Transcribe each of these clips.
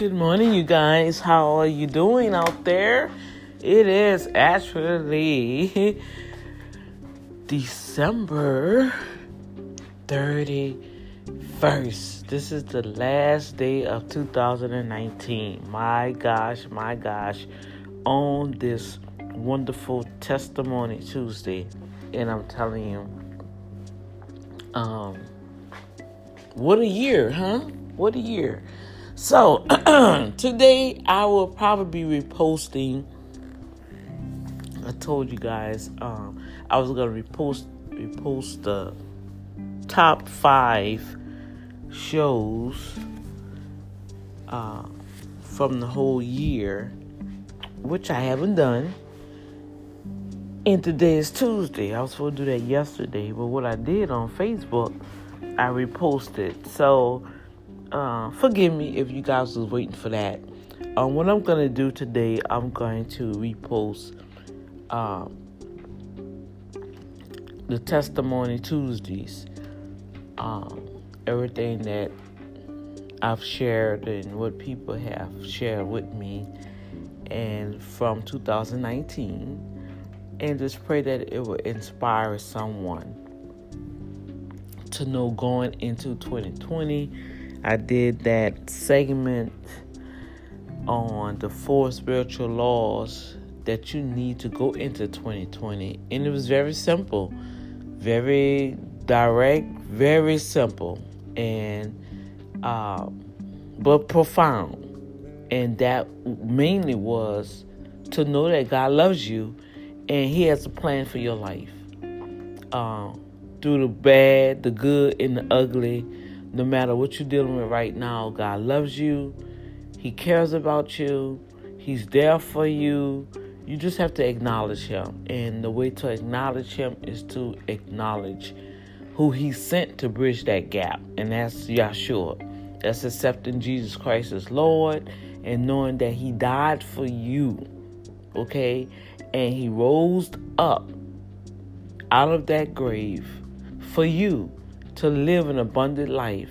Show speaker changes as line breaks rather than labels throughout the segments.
Good morning, you guys. How are you doing out there? It is actually December 31st. This is the last day of 2019. My gosh, my gosh. On this wonderful Testimony Tuesday. And I'm telling you, um, what a year, huh? What a year. So, today I will probably be reposting. I told you guys um, I was to repost, repost the top five shows uh, from the whole year, which I haven't done. And today is Tuesday. I was supposed to do that yesterday, but what I did on Facebook, I reposted. So uh, forgive me if you guys was waiting for that. Um, what I'm gonna do today, I'm going to repost um, the testimony Tuesdays. Um, everything that I've shared and what people have shared with me, and from 2019 and just pray that it will inspire someone to know going into 2020. I did that segment on the four spiritual laws that you need to go into 2020, and it was very simple, very direct, very simple, and uh, but profound. And that mainly was to know that God loves you and He has a plan for your life. Um, through the bad, the good, and the ugly, no matter what you're dealing with right now, God loves you. He cares about you. He's there for you. You just have to acknowledge Him. And the way to acknowledge Him is to acknowledge who He sent to bridge that gap. And that's Yahshua. That's accepting Jesus Christ as Lord and knowing that He died for you. Okay? and he rose up out of that grave for you to live an abundant life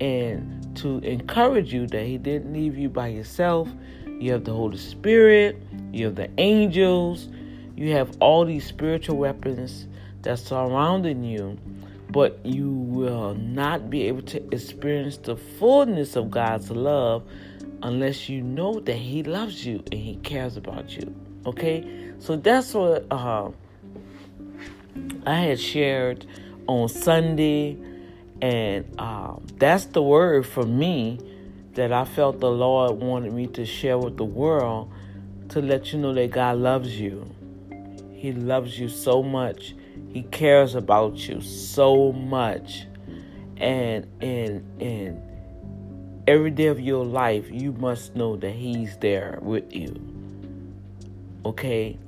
and to encourage you that he didn't leave you by yourself. You have the Holy Spirit, you have the angels, you have all these spiritual weapons that's surrounding you, but you will not be able to experience the fullness of God's love unless you know that he loves you and he cares about you. Okay? So that's what uh, I had shared on Sunday, and um, that's the word for me that I felt the Lord wanted me to share with the world to let you know that God loves you. He loves you so much. He cares about you so much. And and and every day of your life, you must know that He's there with you. Okay?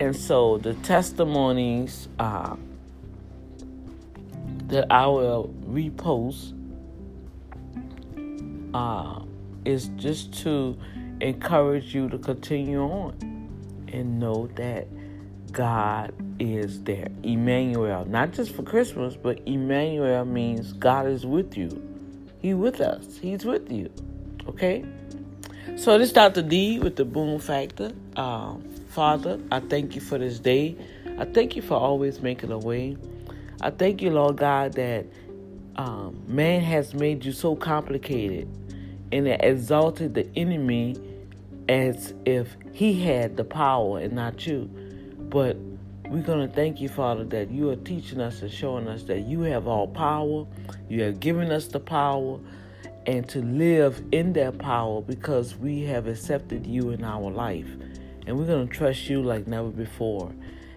And so the testimonies uh, that I will repost uh, is just to encourage you to continue on and know that God is there. Emmanuel, not just for Christmas, but Emmanuel means God is with you. He's with us. He's with you. Okay? So this is Dr. D with the Boom Factor. Um, Father, I thank you for this day. I thank you for always making a way. I thank you, Lord God, that um, man has made you so complicated and it exalted the enemy as if he had the power and not you. But we're going to thank you, Father, that you are teaching us and showing us that you have all power. You have given us the power and to live in that power because we have accepted you in our life and we're going to trust you like never before.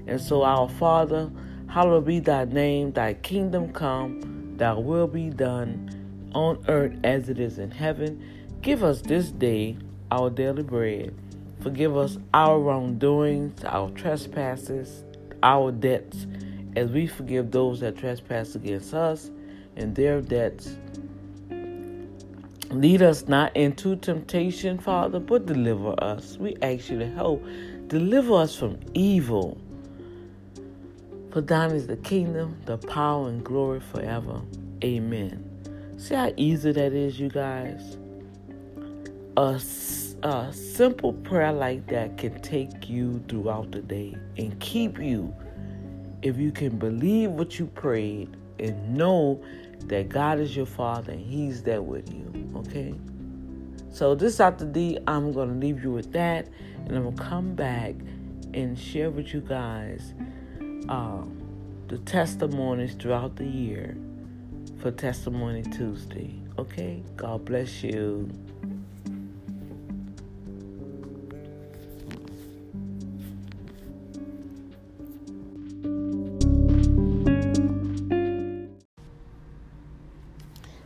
And so, our Father, hallowed be thy name, thy kingdom come, thy will be done on earth as it is in heaven. Give us this day our daily bread. Forgive us our wrongdoings, our trespasses, our debts, as we forgive those that trespass against us and their debts Lead us not into temptation, Father, but deliver us. We ask you to help. Deliver us from evil. For thine is the kingdom, the power, and glory forever. Amen. See how easy that is, you guys? a, a simple prayer like that can take you throughout the day and keep you if you can believe what you prayed and know that God is your Father and He's there with you. Okay? So, this Dr. D, I'm going to leave you with that and I'm going to come back and share with you guys uh, the testimonies throughout the year for Testimony Tuesday. Okay? God bless you.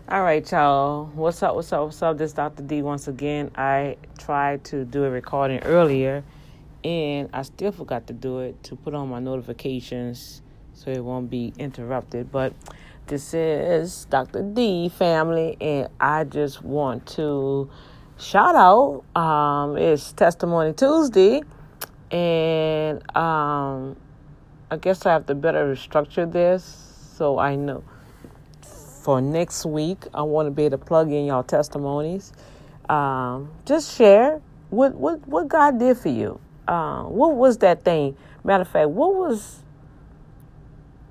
All right, y'all. What's up? What's up? What's up? This is Dr. D once again. I tried to do a recording earlier and I still forgot to do it to put on my notifications so it won't be interrupted. But this is Dr. D family, and I just want to shout out. Um, it's Testimony Tuesday, and um, I guess I have to better restructure this so I know for next week. I want to be able to plug in y'all testimonies. Um, just share what what what God did for you. Uh, what was that thing? Matter of fact, what was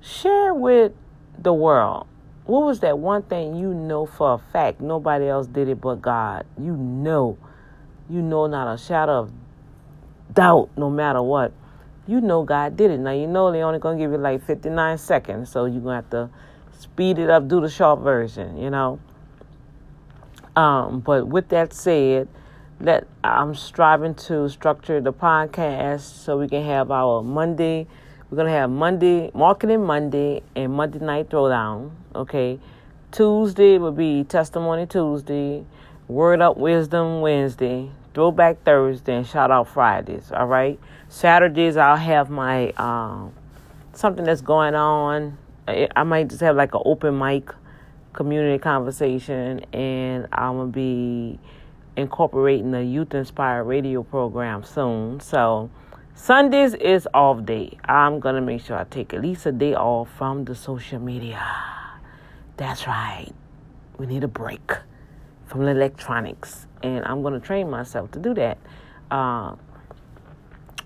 share with the world? What was that one thing you know for a fact nobody else did it but God? You know, you know, not a shadow of doubt, no matter what. You know God did it. Now you know they only gonna give you like fifty nine seconds, so you're gonna have to speed it up, do the short version, you know. Um, but with that said, that I'm striving to structure the podcast so we can have our Monday. We're gonna have Monday marketing Monday and Monday night throwdown. Okay, Tuesday will be testimony Tuesday, word up wisdom Wednesday, throwback Thursday, and shout out Fridays. All right, Saturdays I'll have my um, something that's going on I might just have like an open mic community conversation, and I'm gonna be incorporating the youth inspired radio program soon. So Sundays is off day. I'm gonna make sure I take at least a day off from the social media. That's right. We need a break from the electronics, and I'm gonna train myself to do that. Uh,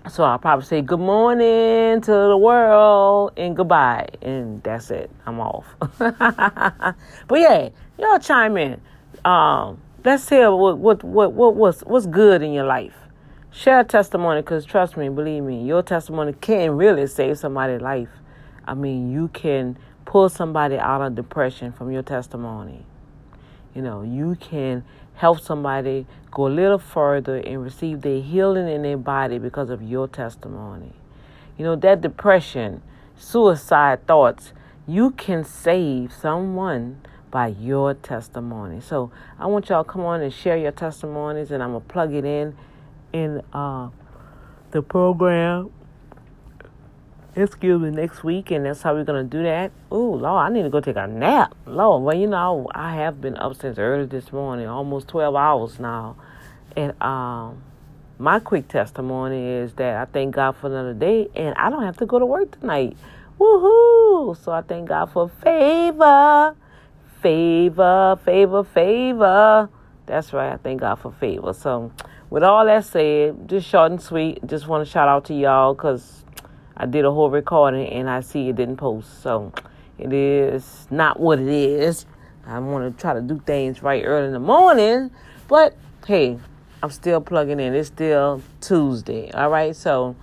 so I'll probably say good morning to the world and goodbye. And that's it. I'm off. but yeah, y'all chime in. Um, let's hear what, what, what, what, what's, what's good in your life. Share testimony because trust me, believe me, your testimony can really save somebody's life. I mean, you can pull somebody out of depression from your testimony. You know, you can help somebody go a little further and receive their healing in their body because of your testimony. You know, that depression, suicide thoughts, you can save someone by your testimony. So I want y'all to come on and share your testimonies and I'm gonna plug it in in uh, the program excuse me, next week, and that's how we're gonna do that. Ooh, Lord, I need to go take a nap. Lord, well, you know, I have been up since early this morning, almost twelve hours now, and um, my quick testimony is that I thank God for another day, and I don't have to go to work tonight. Woohoo! So I thank God for favor, favor, favor, favor. That's right. I thank God for favor. So, with all that said, just short and sweet. Just want to shout out to y'all because I did a whole recording and I see it didn't post. So it is not what it is. I want to try to do things right early in the morning, but hey, I'm still plugging in. It's still Tuesday. All right. So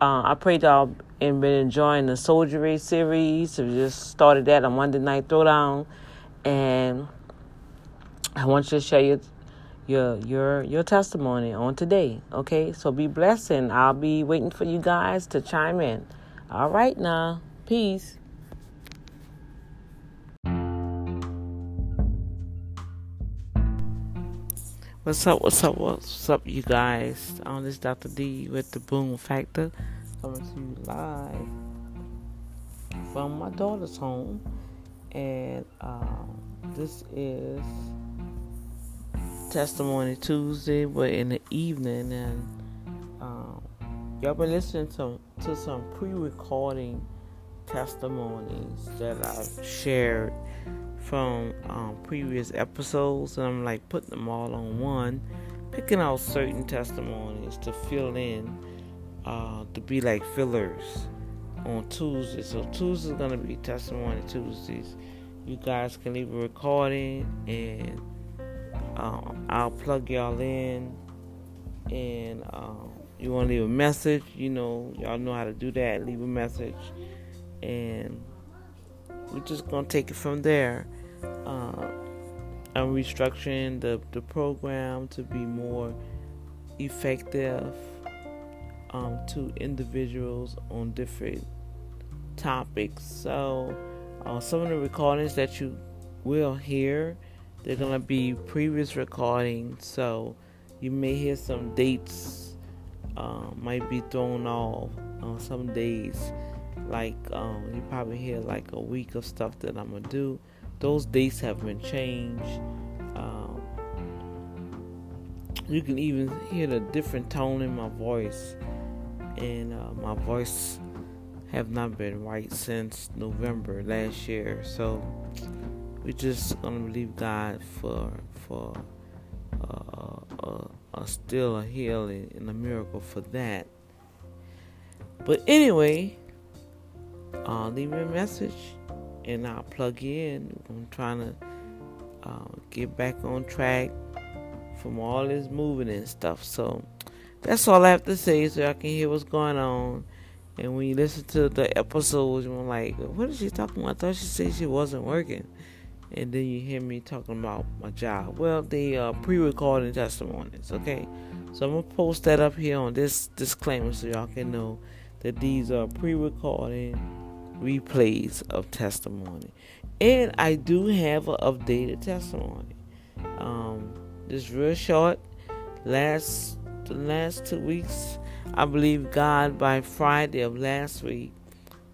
uh, I pray y'all and been enjoying the soldiery series. We just started that on Monday Night Throwdown. And I want you to share your your your your testimony on today. Okay, so be blessed, and I'll be waiting for you guys to chime in. All right, now, peace. What's up? What's up? What's up, you guys? On this Dr. D with the Boom Factor, coming to you live from my daughter's home, and uh, this is Testimony Tuesday, but in the evening, and um, y'all been listening to to some pre-recording testimonies that I've shared from um, previous episodes, and I'm like putting them all on one picking out certain testimonies to fill in, uh, to be like fillers on Tuesday. So Tuesday is gonna be testimony Tuesdays. You guys can leave a recording and um, I'll plug y'all in. And um, you want to leave a message, you know, y'all know how to do that. Leave a message, and we're just gonna take it from there. Uh, I'm restructuring the the program to be more effective um, to individuals on different topics. So, uh, some of the recordings that you will hear, they're gonna be previous recordings. So, you may hear some dates uh, might be thrown off on some days. Like um, you probably hear like a week of stuff that I'm gonna do. Those dates have been changed. Um, you can even hear the different tone in my voice and uh, my voice have not been right since November last year. So we're just gonna believe God for for uh, uh, uh, still a healing and a miracle for that. But anyway, I'll leave me a message and I'll plug in. I'm trying to uh, get back on track from all this moving and stuff. So that's all I have to say so I can hear what's going on. And when you listen to the episodes, you're like, what is she talking about? I thought she said she wasn't working. And then you hear me talking about my job. Well, the uh, pre-recording testimonies, okay? So I'm gonna post that up here on this disclaimer so y'all can know that these are pre-recording replays of testimony. And I do have an updated testimony. Um, this real short. Last the last two weeks, I believe God by Friday of last week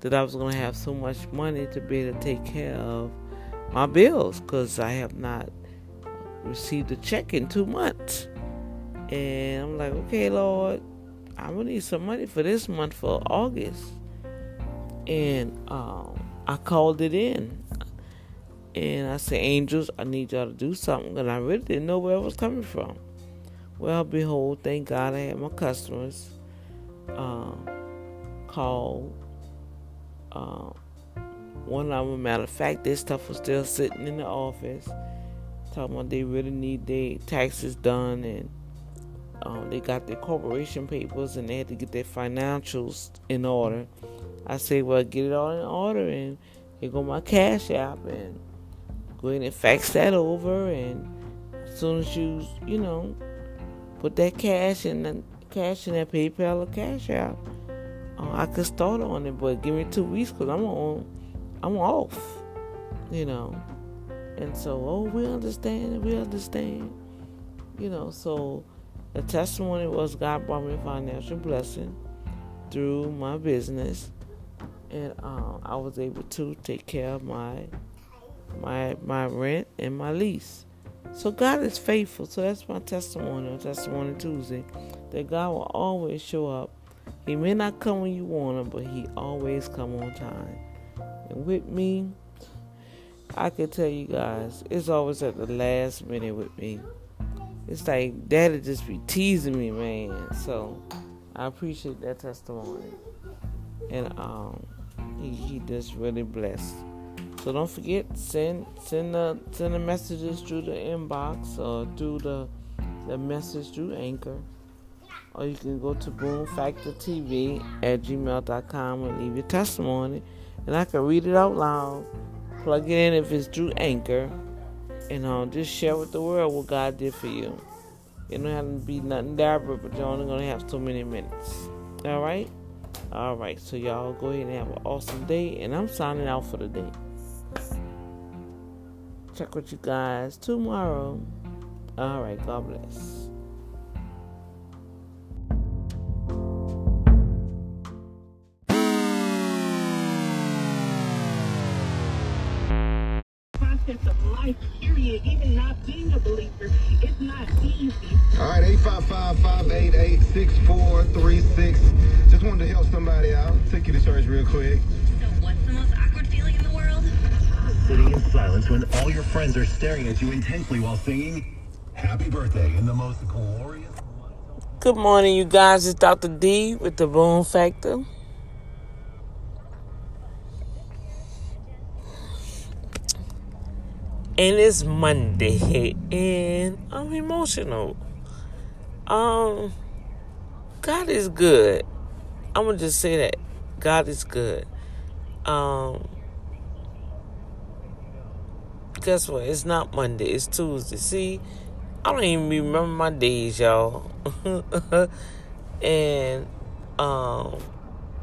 that I was gonna have so much money to be able to take care of my bills because I have not received a check in two months. And I'm like, okay, Lord, I'm gonna need some money for this month for August. And um, I called it in. And I said, Angels, I need y'all to do something. And I really didn't know where it was coming from. Well, behold, thank God I had my customers uh, call. Uh, one of them, matter of fact, this stuff was still sitting in the office, talking about they really need their taxes done and um, they got their corporation papers and they had to get their financials in order. I say, well, get it all in order and here go my cash app and go ahead and fax that over and as soon as you, you know, put that cash in the cash in that PayPal or Cash App, uh, I could start on it. But give me two weeks because I'm on I'm off, you know. And so, oh, we understand, we understand, you know. So, the testimony was God brought me financial blessing through my business, and um, I was able to take care of my my my rent and my lease. So God is faithful. So that's my testimony on Testimony Tuesday. That God will always show up. He may not come when you want him, but he always come on time. And with me, I can tell you guys, it's always at the last minute with me. It's like daddy just be teasing me, man. So I appreciate that testimony. And um he, he just really blessed. So don't forget send send the send the messages through the inbox or through the the message through Anchor. Or you can go to Boom Factor TV at gmail.com and leave your testimony and I can read it out loud. Plug it in if it's through Anchor, and uh, just share with the world what God did for you. It don't have to be nothing dapper, but you're only gonna have so many minutes. All right, all right. So y'all go ahead and have an awesome day, and I'm signing out for the day. Check with you guys tomorrow. All right. God bless.
Friends are staring at you intensely while singing Happy birthday in the most glorious.
Good morning, you guys. It's Dr. D with the Boom Factor. And it's Monday, and I'm emotional. Um, God is good. I'm gonna just say that God is good. Um, guess what? It's not Monday. It's Tuesday. See, I don't even remember my days, y'all. and um,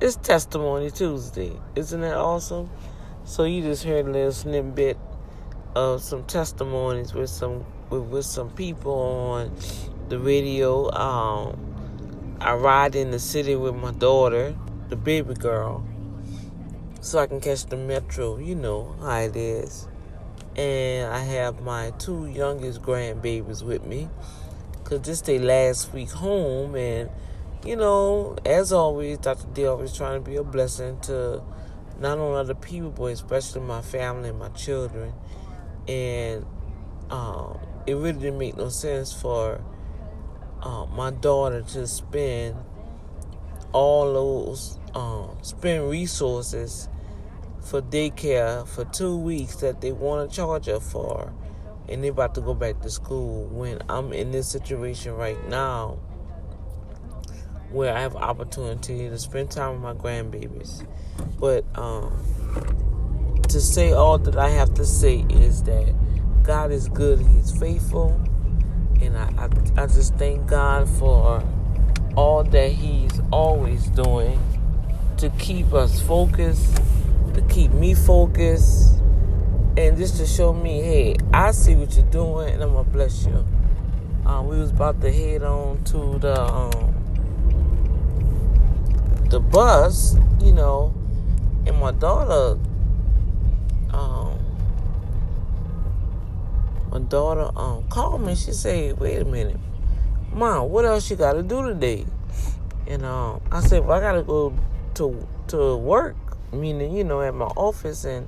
it's Testimony Tuesday. Isn't that awesome? So you just heard a little snippet of some testimonies with some with, with some people on the radio. Um, I ride in the city with my daughter, the baby girl, so I can catch the metro. You know how it is. And I have my two youngest grandbabies with me, cause this day last week home, and you know, as always, Dr. D always trying to be a blessing to not only other people, but especially my family and my children and um, it really didn't make no sense for uh, my daughter to spend all those um, spend resources for daycare for two weeks that they want to charge her for, and they're about to go back to school. When I'm in this situation right now, where I have opportunity to spend time with my grandbabies, but um, to say all that I have to say is that God is good, He's faithful, and I, I, I just thank God for all that He's always doing to keep us focused, to keep me focused, and just to show me, hey, I see what you're doing, and I'm gonna bless you. Um, we was about to head on to the um, the bus, you know, and my daughter um, my daughter um called me. She said, "Wait a minute, mom, what else you got to do today?" And um, I said, "Well, I got to go to to work, meaning you know at my office, and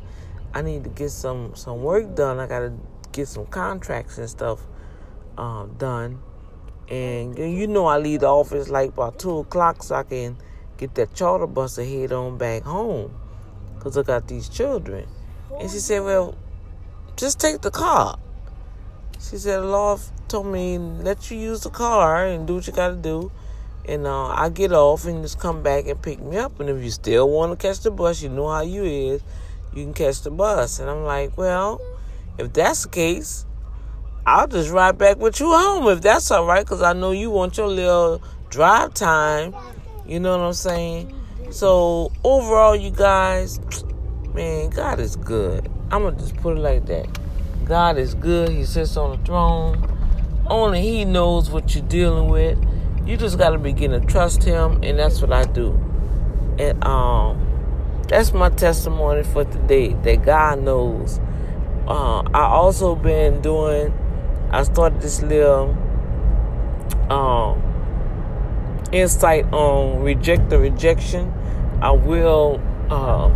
I need to get some some work done. I got to get some contracts and stuff um, done." And you know, I leave the office like about two o'clock so I can get that charter bus to head on back home because I got these children. And she said, Well, just take the car. She said, The Lord told me, let you use the car and do what you got to do. And uh, I get off and just come back and pick me up. And if you still want to catch the bus, you know how you is, you can catch the bus. And I'm like, Well, if that's the case, I'll just ride back with you home if that's all right, because I know you want your little drive time. You know what I'm saying? So, overall, you guys, man, God is good. I'm going to just put it like that. God is good. He sits on the throne. Only He knows what you're dealing with. You just got to begin to trust Him, and that's what I do. And um, that's my testimony for today that God knows. Uh, I also been doing. I started this little um, insight on reject the rejection. I will uh,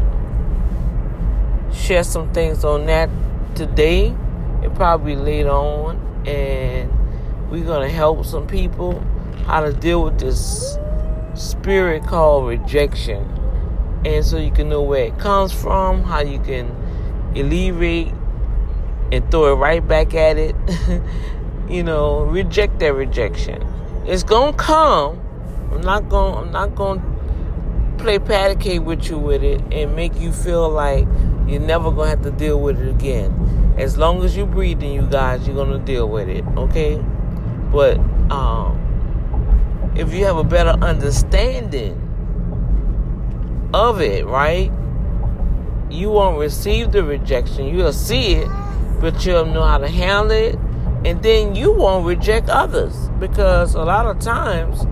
share some things on that today and probably later on. And we're to help some people how to deal with this spirit called rejection. And so you can know where it comes from, how you can alleviate and throw it right back at it. you know, reject that rejection. It's gonna come. I'm not gonna I'm not gonna play patty cake with you with it and make you feel like you're never gonna have to deal with it again. As long as you're breathing, you guys, you're gonna deal with it, okay? But um, if you have a better understanding of it, right? You won't receive the rejection. You'll see it, but you'll know how to handle it, and then you won't reject others because a lot of times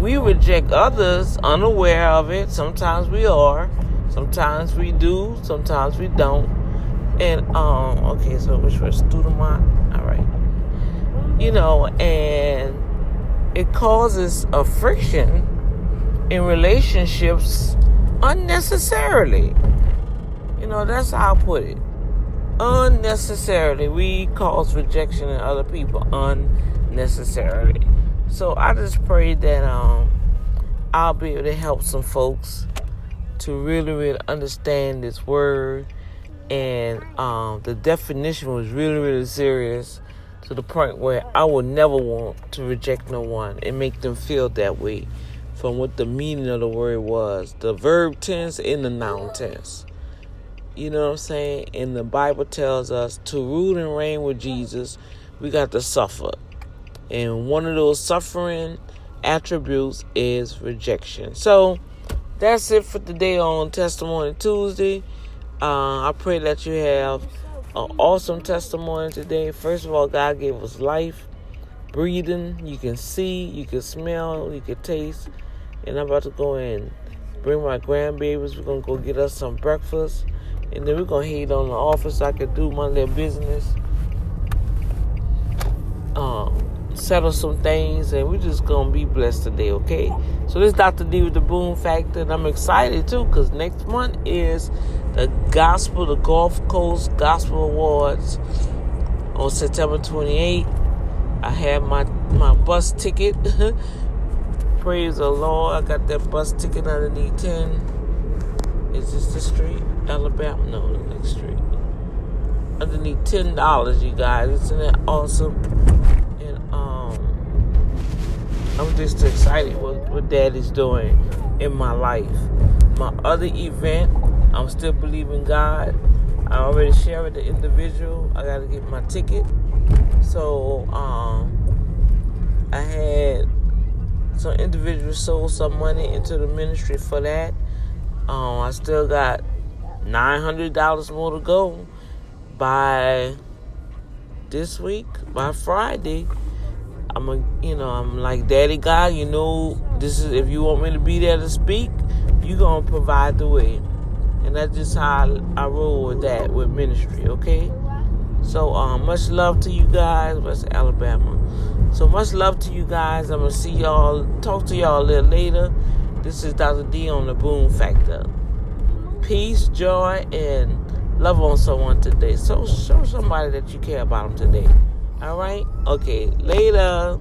we reject others unaware of it. Sometimes we are, sometimes we do, sometimes we don't. And um, okay, so which was student All right, you know, and it causes a friction in relationships unnecessarily. You know, that's how I put it. unnecessarily. We cause rejection in other people unnecessarily. So I just pray that um I'll be able to help some folks to really, really understand this word. And um, the definition was really, really serious to the point where I will never want to reject no one and make them feel that way from what the meaning of the word was the verb tense and the noun tense. You know what I'm saying? And the Bible tells us to rule and reign with Jesus, we got to suffer. And one of those suffering attributes is rejection. So that's it for today on Testimony Tuesday. Uh, I pray that you have an awesome testimony today. First of all, God gave us life, breathing. You can see, you can smell, you can taste. And I'm about to go in bring my grandbabies. We're gonna go get us some breakfast, and then we're gonna head on the office. So I can do my little business, um, settle some things, and we're just gonna be blessed today. Okay. So this is Dr. D with the Boom Factor, and I'm excited too because next month is the Gospel, the Gulf Coast Gospel Awards on September 28th. I have my my bus ticket. Praise the Lord. I got that bus ticket underneath 10. Is this the street? Alabama? No, the next street. Underneath $10, you guys. Isn't that awesome? And um, I'm just excited what, what Dad is doing in my life. My other event, I'm still believing God. I already shared with the individual. I got to get my ticket. So um, I had some individuals sold some money into the ministry for that. Um, I still got nine hundred dollars more to go by this week, by Friday. I'm a, you know, I'm like Daddy God. You know, this is if you want me to be there to speak, you gonna provide the way, and that's just how I, I roll with that with ministry. Okay. So, um, much love to you guys, West Alabama. So much love to you guys. I'm gonna see y'all, talk to y'all a little later. This is Dr. D on the Boom Factor. Peace, joy, and love on someone today. So show somebody that you care about them today. All right? Okay, later.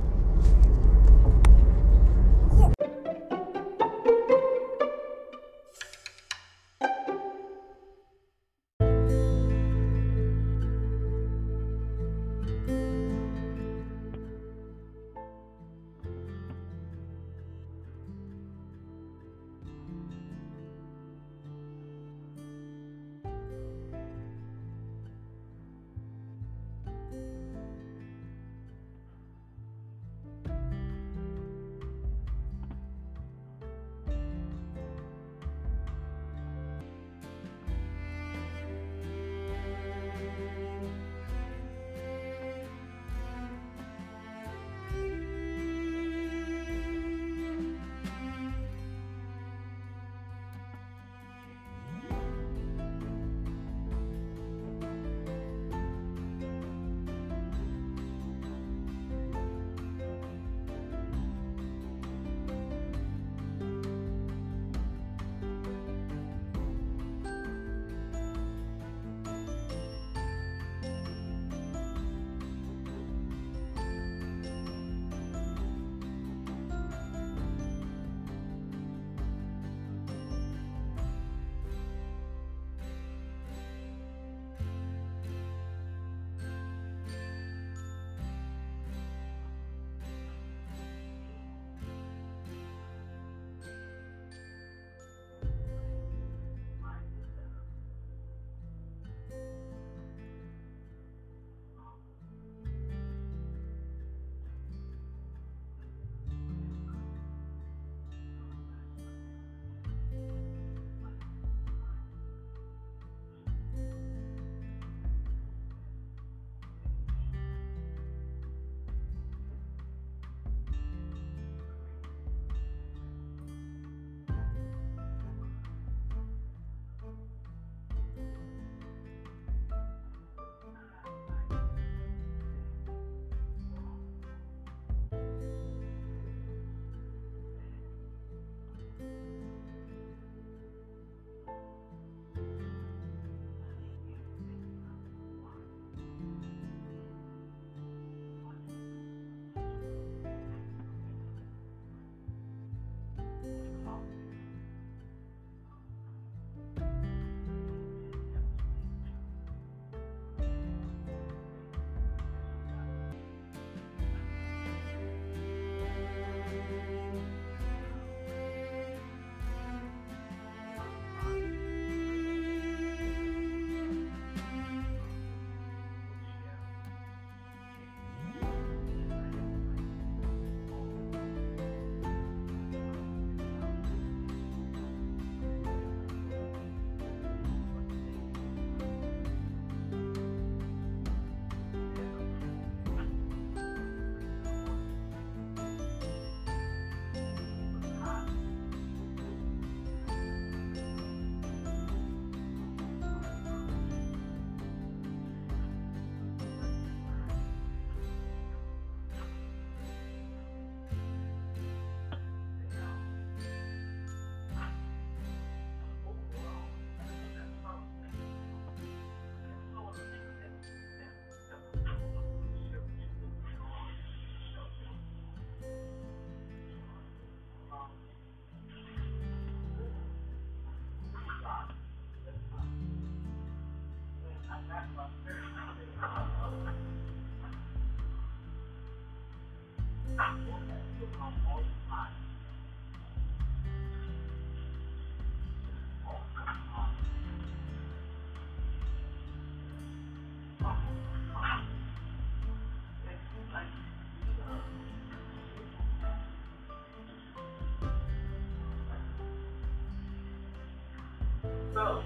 So,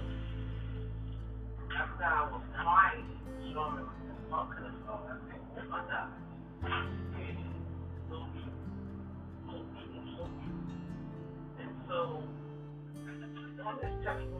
after I was crying, showing talking about I think, oh my God. And so, on this testimony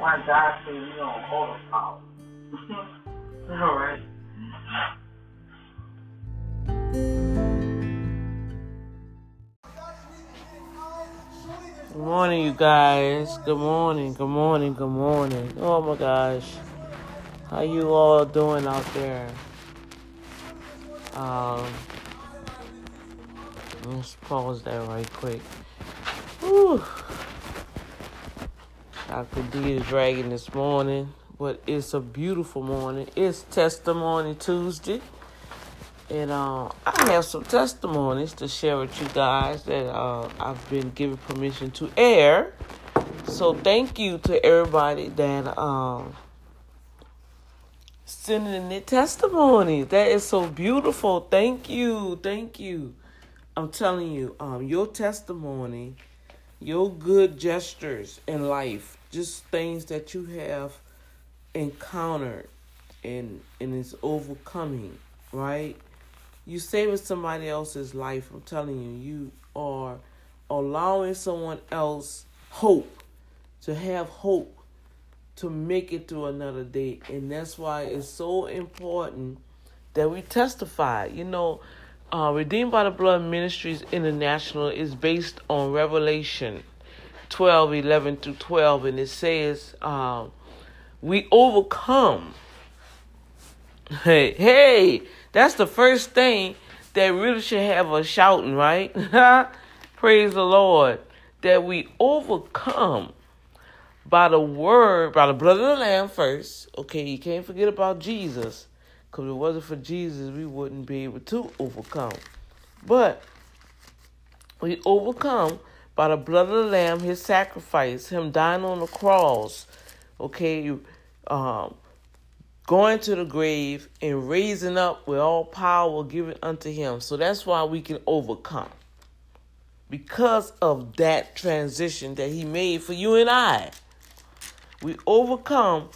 why God said we on autopilot. All right.
Good morning, you guys. Good morning, good morning, good morning. Oh my gosh. How you all doing out there? Um, let's pause that right quick. Whew. Dr. D is dragging this morning, but it's a beautiful morning. It's Testimony Tuesday. And uh, I have some testimonies to share with you guys that uh, I've been given permission to air. So thank you to everybody that um, sending in their testimonies. That is so beautiful. Thank you. Thank you. I'm telling you, um, your testimony, your good gestures in life, just things that you have encountered and and it's overcoming, right? You saving somebody else's life. I'm telling you, you are allowing someone else hope to have hope to make it through another day. And that's why it's so important that we testify. You know, uh, Redeemed by the Blood Ministries International is based on Revelation 12 11 through 12. And it says, um, We overcome. Hey, hey, that's the first thing that really should have us shouting, right? Praise the Lord. That we overcome by the word, by the blood of the Lamb first. Okay, you can't forget about Jesus. Because if it wasn't for Jesus, we wouldn't be able to overcome. But we overcome by the blood of the Lamb, his sacrifice, him dying on the cross. Okay, um going to the grave and raising up with all power given unto him. So that's why we can overcome. Because of that transition that he made for you and I. We overcome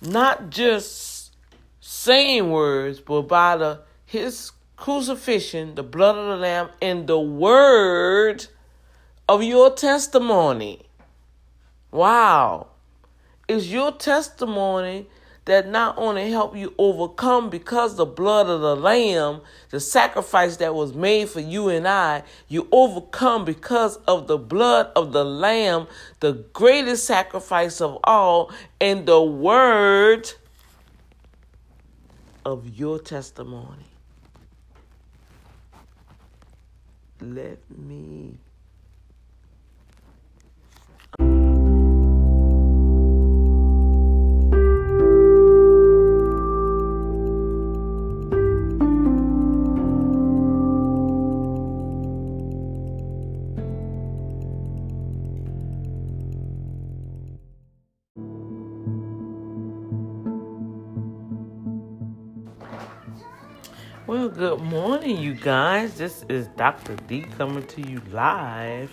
not just saying words, but by the his crucifixion, the blood of the Lamb, and the word of your testimony. Wow. Is your testimony that not only help you overcome because the blood of the lamb, the sacrifice that was made for you and I, you overcome because of the blood of the lamb, the greatest sacrifice of all, and the word of your testimony. Let me good morning, you guys. This is Dr. D coming to you live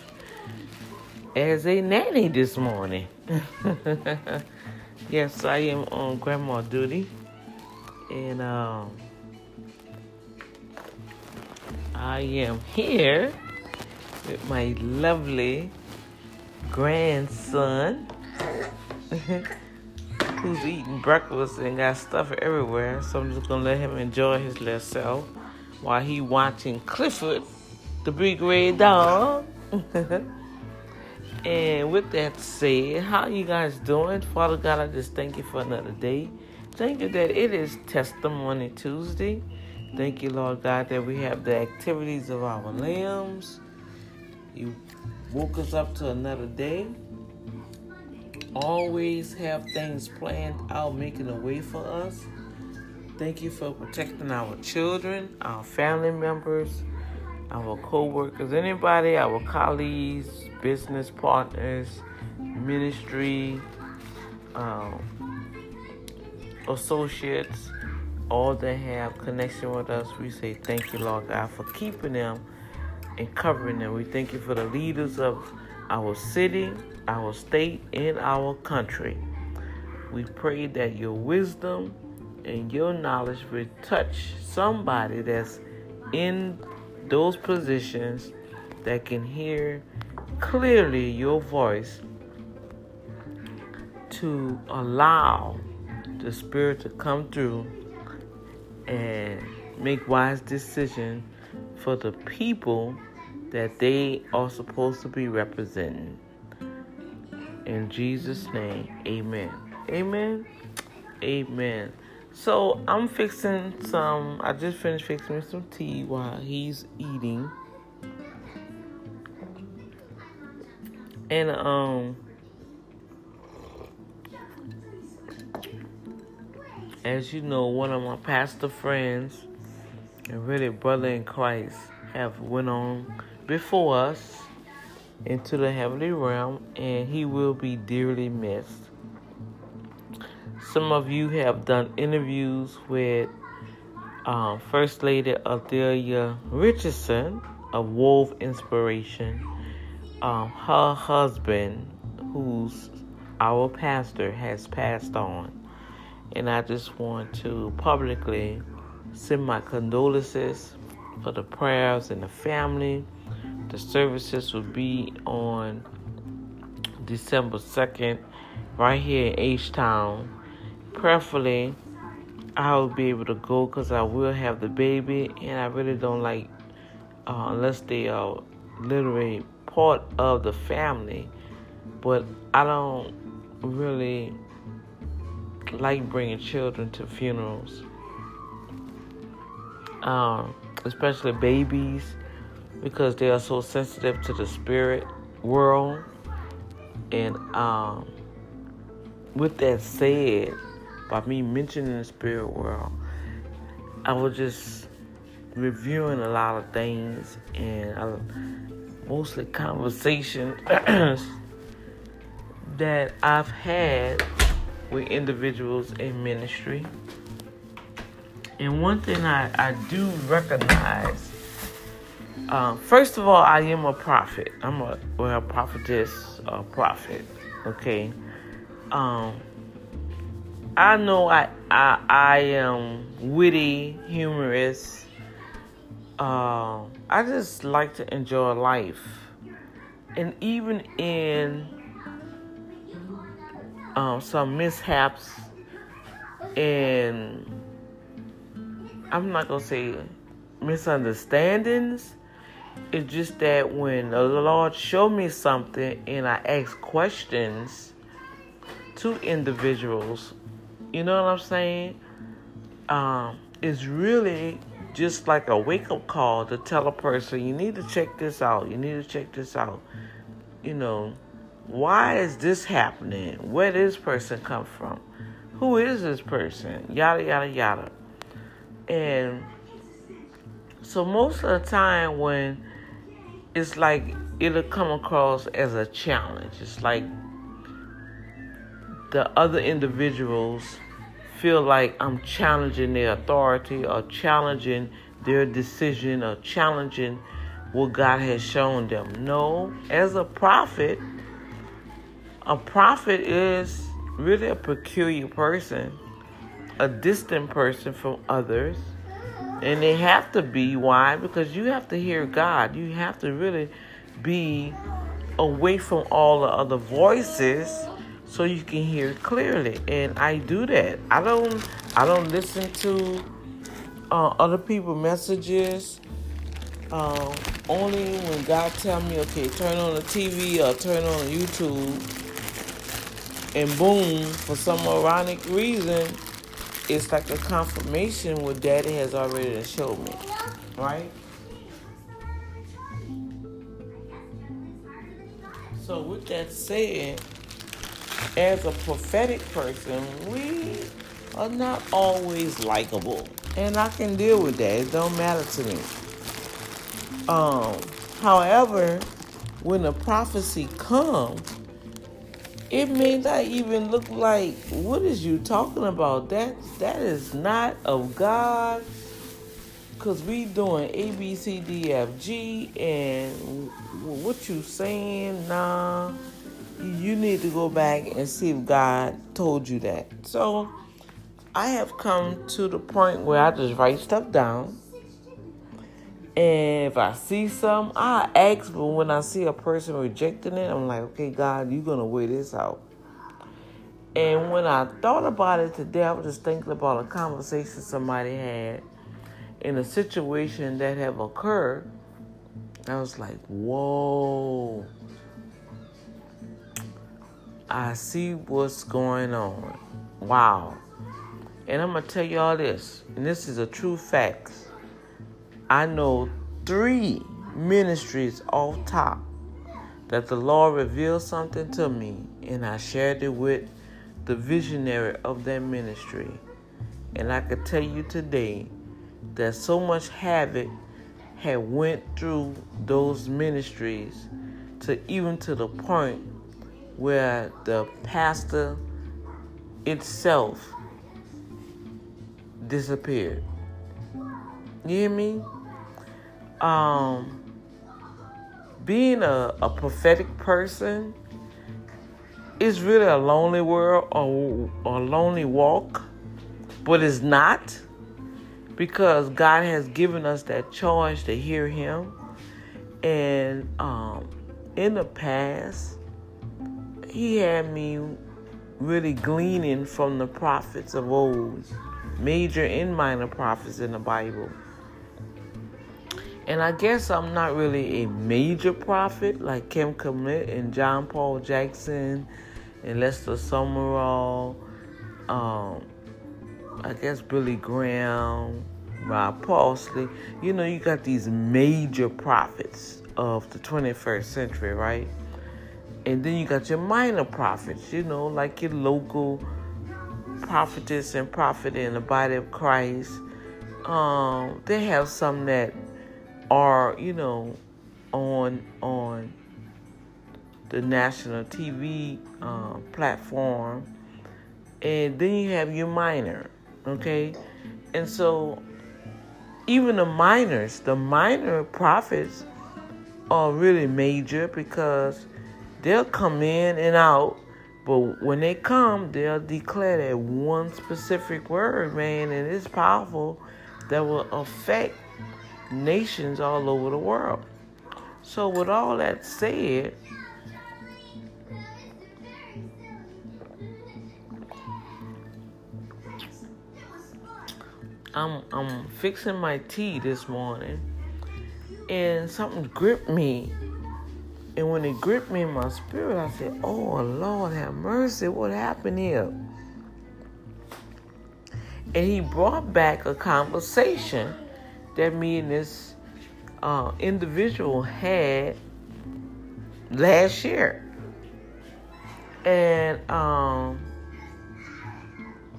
as a nanny this morning. yes, I am on grandma duty, and um, I am here with my lovely grandson. who's eating breakfast and got stuff everywhere. So I'm just gonna let him enjoy his little self while he watching Clifford, the big red dog. and with that said, how you guys doing? Father God, I just thank you for another day. Thank you that it is Testimony Tuesday. Thank you, Lord God, that we have the activities of our limbs. You woke us up to another day always have things planned out, making a way for us. Thank you for protecting our children, our family members, our co workers, anybody, our colleagues, business partners, ministry, um, associates, all that have connection with us. We say thank you, Lord God, for keeping them and covering them. We thank you for the leaders of our city, our state, and our country. We pray that your wisdom and your knowledge will touch somebody that's in those positions that can hear clearly your voice to allow the Spirit to come through and make wise decisions for the people that they are supposed to be representing. In Jesus' name, amen. Amen. Amen. So I'm fixing some, I just finished fixing some tea while he's eating. And, um, as you know, one of my pastor friends and really brother in Christ have went on before us into the heavenly realm, and he will be dearly missed. Some of you have done interviews with um, First Lady Adelia Richardson of Wolf Inspiration. Um, her husband, who's our pastor, has passed on. And I just want to publicly send my condolences for the prayers and the family the services will be on December 2nd, right here in H Town. Preferably, I will be able to go because I will have the baby, and I really don't like, uh, unless they are literally part of the family, but I don't really like bringing children to funerals, um, especially babies because they are so sensitive to the spirit world. And um, with that said, by me mentioning the spirit world, I was just reviewing a lot of things and uh, mostly conversations that I've had with individuals in ministry. And one thing I, I do recognize um, first of all, I am a prophet. I'm a well, a prophetess, a prophet. Okay. Um, I know I I I am witty, humorous, uh, I just like to enjoy life, and even in um, some mishaps, and I'm not gonna say misunderstandings. It's just that when the Lord showed me something and I ask questions to individuals, you know what I'm saying? Um, it's really just like a wake up call to tell a person, you need to check this out. You need to check this out. You know, why is this happening? Where did this person come from? Who is this person? Yada, yada, yada. And so most of the time when it's like it'll come across as a challenge. It's like the other individuals feel like I'm challenging their authority or challenging their decision or challenging what God has shown them. No, as a prophet, a prophet is really a peculiar person, a distant person from others. And they have to be. Why? Because you have to hear God. You have to really be away from all the other voices so you can hear clearly. And I do that. I don't I don't listen to uh, other people messages. Um, only when God tell me, okay, turn on the TV or turn on YouTube, and boom, for some ironic reason, it's like a confirmation what Daddy has already showed me, right? So with that said, as a prophetic person, we are not always likable. And I can deal with that. It don't matter to me. Um, however, when a prophecy comes, it may not even look like what is you talking about? That that is not of God. Cause we doing A B C D F G and what you saying? Nah, you need to go back and see if God told you that. So I have come to the point where I just write stuff down. And if I see some, I ask, but when I see a person rejecting it, I'm like, okay, God, you're going to weigh this out. And when I thought about it today, I was just thinking about a conversation somebody had in a situation that have occurred. I was like, whoa. I see what's going on. Wow. And I'm going to tell you all this, and this is a true fact. I know three ministries off top that the Lord revealed something to me, and I shared it with the visionary of that ministry. And I could tell you today that so much havoc had went through those ministries to even to the point where the pastor itself disappeared. You hear me? Um, being a, a prophetic person is really a lonely world or a lonely walk, but it's not because God has given us that choice to hear Him. And um, in the past, He had me really gleaning from the prophets of old, major and minor prophets in the Bible. And I guess I'm not really a major prophet like Kim Clement and John Paul Jackson and Lester Sumrall. Um, I guess Billy Graham, Rod Parsley. You know, you got these major prophets of the 21st century, right? And then you got your minor prophets, you know, like your local prophetess and prophet in the body of Christ. Um, they have some that are, you know, on on the national TV um, platform, and then you have your minor, okay, and so even the minors, the minor prophets are really major because they'll come in and out, but when they come, they'll declare that one specific word, man, and it's powerful that will affect nations all over the world. So, with all that said, I'm I'm fixing my tea this morning, and something gripped me. And when it gripped me in my spirit, I said, "Oh Lord, have mercy! What happened here?" And He brought back a conversation that me and this uh, individual had last year, and um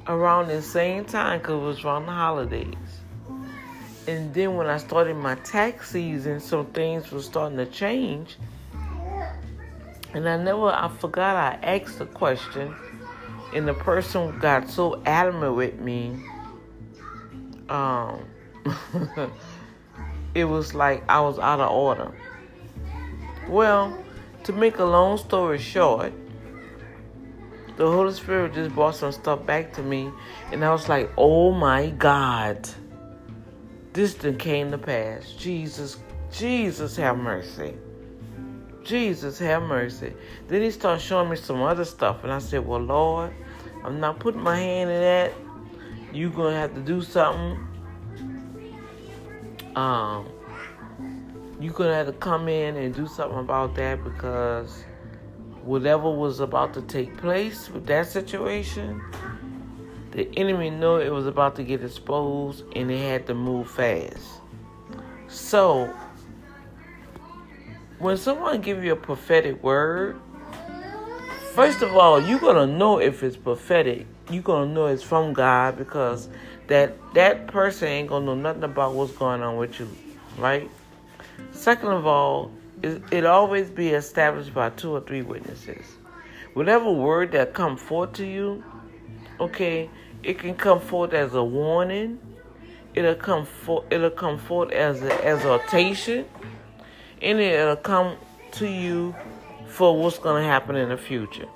around the same time because it was around the holidays. And then when I started my tax season, some things were starting to change. And I never, I forgot I asked the question, and the person got so adamant with me. Um, it was like I was out of order. Well, to make a long story short, the Holy Spirit just brought some stuff back to me, and I was like, oh my God. This thing came to pass. Jesus, Jesus have mercy. Jesus have mercy. Then he started showing me some other stuff, and I said, Well, Lord, I'm not putting my hand in that. You're gonna have to do something. Um, you're gonna have to come in and do something about that because whatever was about to take place with that situation, the enemy knew it was about to get exposed and they had to move fast. So, when someone give you a prophetic word, first of all, you're gonna know if it's prophetic. You're gonna know it's from God because that that person ain't gonna know nothing about what's going on with you, right? Second of all, it, always be established by two or three witnesses. Whatever word that come forth to you, okay, it can come forth as a warning. It'll come forth. It'll come forth as an exhortation, and it'll come to you for what's to happen in the future.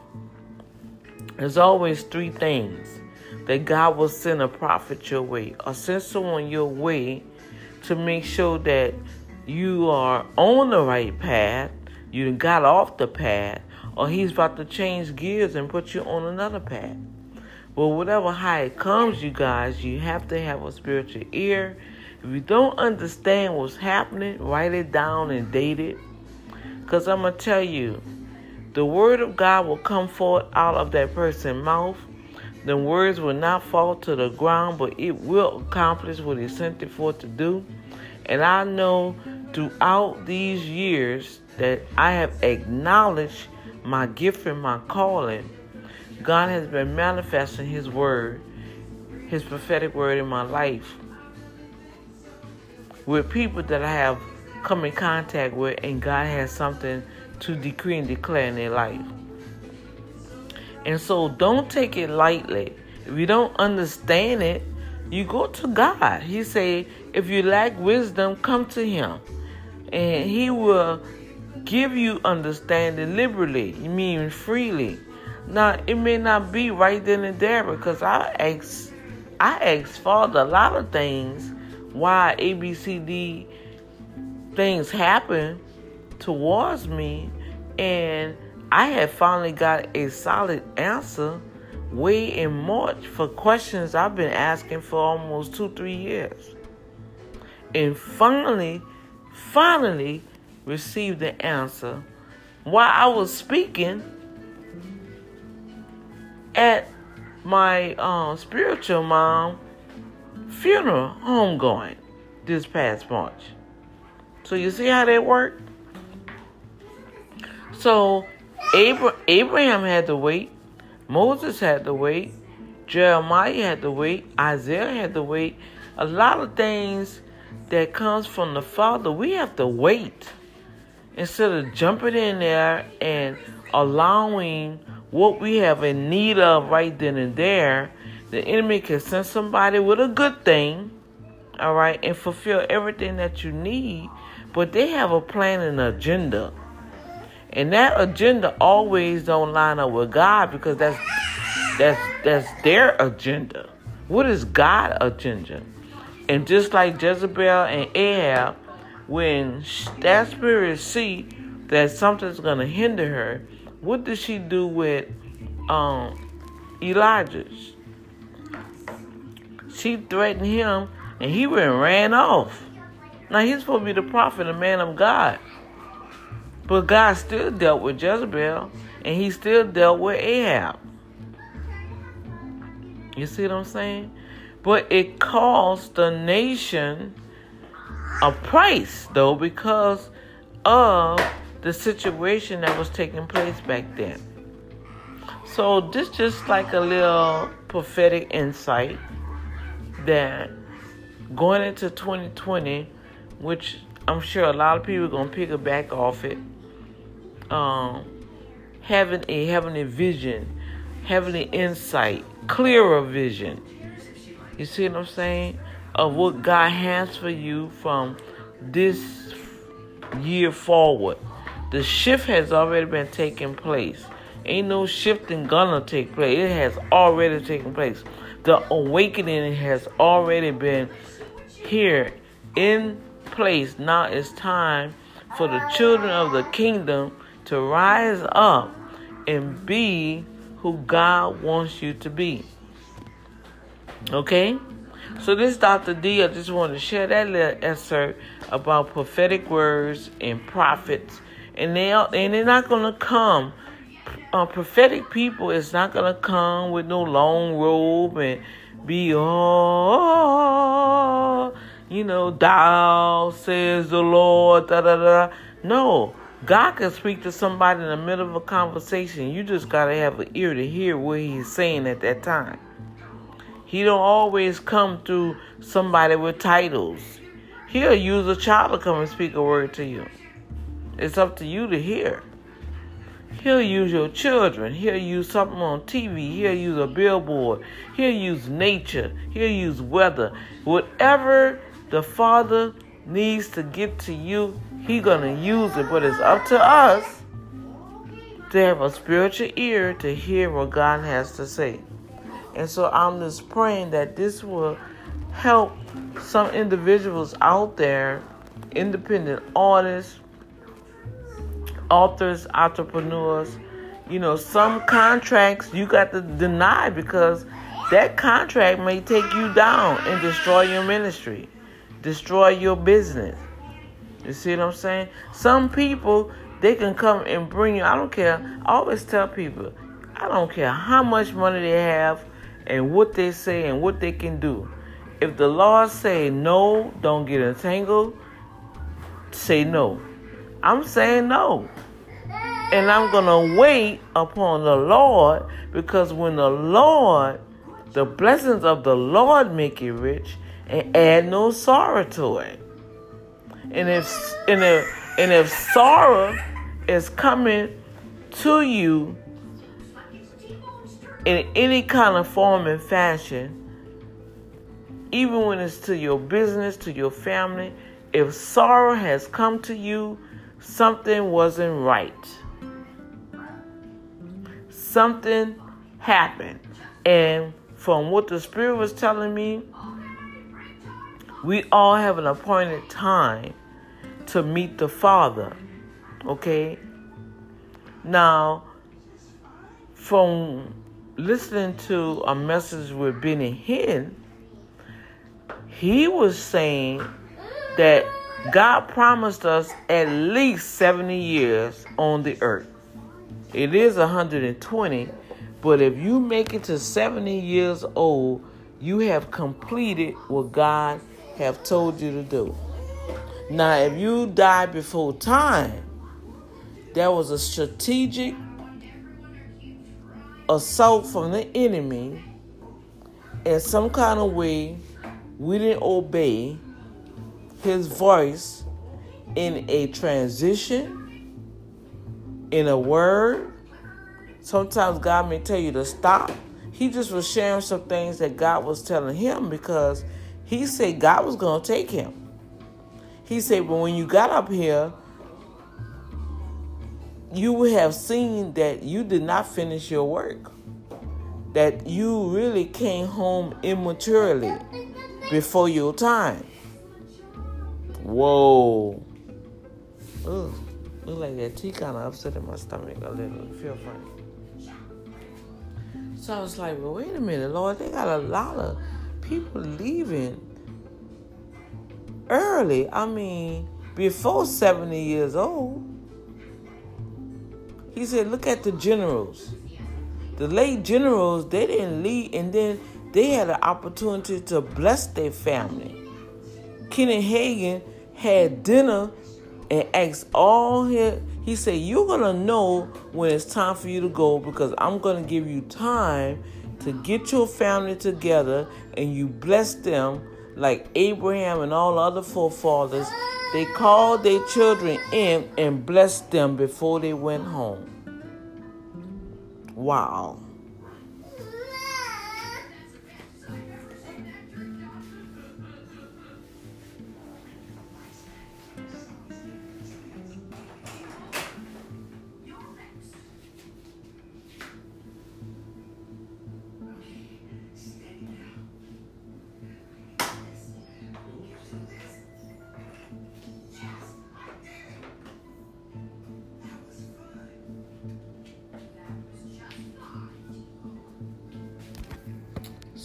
There's always three things that God will send a prophet your way, or send someone your way to make sure that you are on the right path, you got off the path, or he's about to change gears and put you on another path. Well, whatever how it comes, you guys, you have to have a spiritual ear. If you don't understand what's happening, write it down and date it. Because I'm going to tell you, the word of God will come forth out of that person's mouth. The words will not fall to the ground, but it will accomplish what he sent it for to do. And I know throughout these years that I have acknowledged my gift and my calling, God has been manifesting His word, His prophetic word in my life with people that I have come in contact with, and God has something to decree and declare in their life. And so don't take it lightly. If you don't understand it, you go to God. He say, if you lack wisdom, come to him. And he will give you understanding liberally. You mean freely. Now it may not be right then and there because I ask I ask Father a lot of things why ABCD things happen towards me and I had finally got a solid answer way in March for questions I've been asking for almost two, three years. And finally, finally received the answer while I was speaking at my uh, spiritual mom funeral homegoing this past March. So you see how that worked? So Abraham had to wait, Moses had to wait, Jeremiah had to wait, Isaiah had to wait. A lot of things that comes from the Father, we have to wait instead of jumping in there and allowing what we have in need of right then and there. The enemy can send somebody with a good thing, all right, and fulfill everything that you need, but they have a plan and agenda. And that agenda always don't line up with God because that's that's that's their agenda. What is God agenda? And just like Jezebel and Ahab, when that spirit see that something's to hinder her, what did she do with um, Elijah? She threatened him, and he went ran off. Now he's supposed to be the prophet, a man of God. But God still dealt with Jezebel, and he still dealt with Ahab. You see what I'm saying? But it cost the nation a price, though, because of the situation that was taking place back then. So this just like a little prophetic insight that going into 2020, which I'm sure a lot of people are gonna pick a back off it. Um, having a heavenly vision, heavenly insight, clearer vision. You see what I'm saying? Of what God has for you from this year forward. The shift has already been taking place. Ain't no shifting gonna take place. It has already taken place. The awakening has already been here in place. Now it's time for the children of the kingdom to rise up and be who God wants you to be. Okay? So this is Dr. D. I just wanted to share that little excerpt about prophetic words and prophets. And they are, and they're not gonna come. Uh, prophetic people is not gonna come with no long robe and be oh, you know, thou says the Lord, da da da. No, God can speak to somebody in the middle of a conversation. You just gotta have an ear to hear what He's saying at that time. He don't always come through somebody with titles. He'll use a child to come and speak a word to you. It's up to you to hear. He'll use your children. He'll use something on TV. He'll use a billboard. He'll use nature. He'll use weather. Whatever the Father needs to get to you, He's gonna use it. But it's up to us to have a spiritual ear to hear what God has to say. And so I'm just praying that this will help some individuals out there, independent artists, authors, entrepreneurs. You know, some contracts you got to deny because that contract may take you down and destroy your ministry, destroy your business. You see what I'm saying? Some people, they can come and bring you. I don't care. I always tell people, I don't care how much money they have and what they say and what they can do. If the law say no, don't get entangled, say no. I'm saying no. And I'm going to wait upon the Lord because when the Lord, the blessings of the Lord make you rich and add no sorrow to it. And if and if and if sorrow is coming to you in any kind of form and fashion, even when it's to your business, to your family, if sorrow has come to you, something wasn't right. Something happened. And from what the Spirit was telling me, we all have an appointed time to meet the Father. Okay? Now, from listening to a message with Benny Hinn, he was saying that God promised us at least 70 years on the earth. It is 120, but if you make it to 70 years old, you have completed what God have told you to do. Now, if you die before time, there was a strategic assault from the enemy in some kind of way we didn't obey his voice in a transition in a word sometimes god may tell you to stop he just was sharing some things that god was telling him because he said god was going to take him he said but when you got up here you would have seen that you did not finish your work, that you really came home immaturely. before your time. Whoa. Ugh. Look like that tea kind of upset in my stomach a little. Feel funny. So I was like, well, wait a minute, Lord. They got a lot of people leaving early. I mean, before 70 years old. He said, look at the generals. The late generals, they didn't leave, and then they had an opportunity to bless their family. Kenneth Hagin had dinner and asked all his, he said, You're gonna know when it's time for you to go because I'm gonna give you time to get your family together and you bless them like Abraham and all other forefathers. They called their children in and blessed them before they went home. Wow.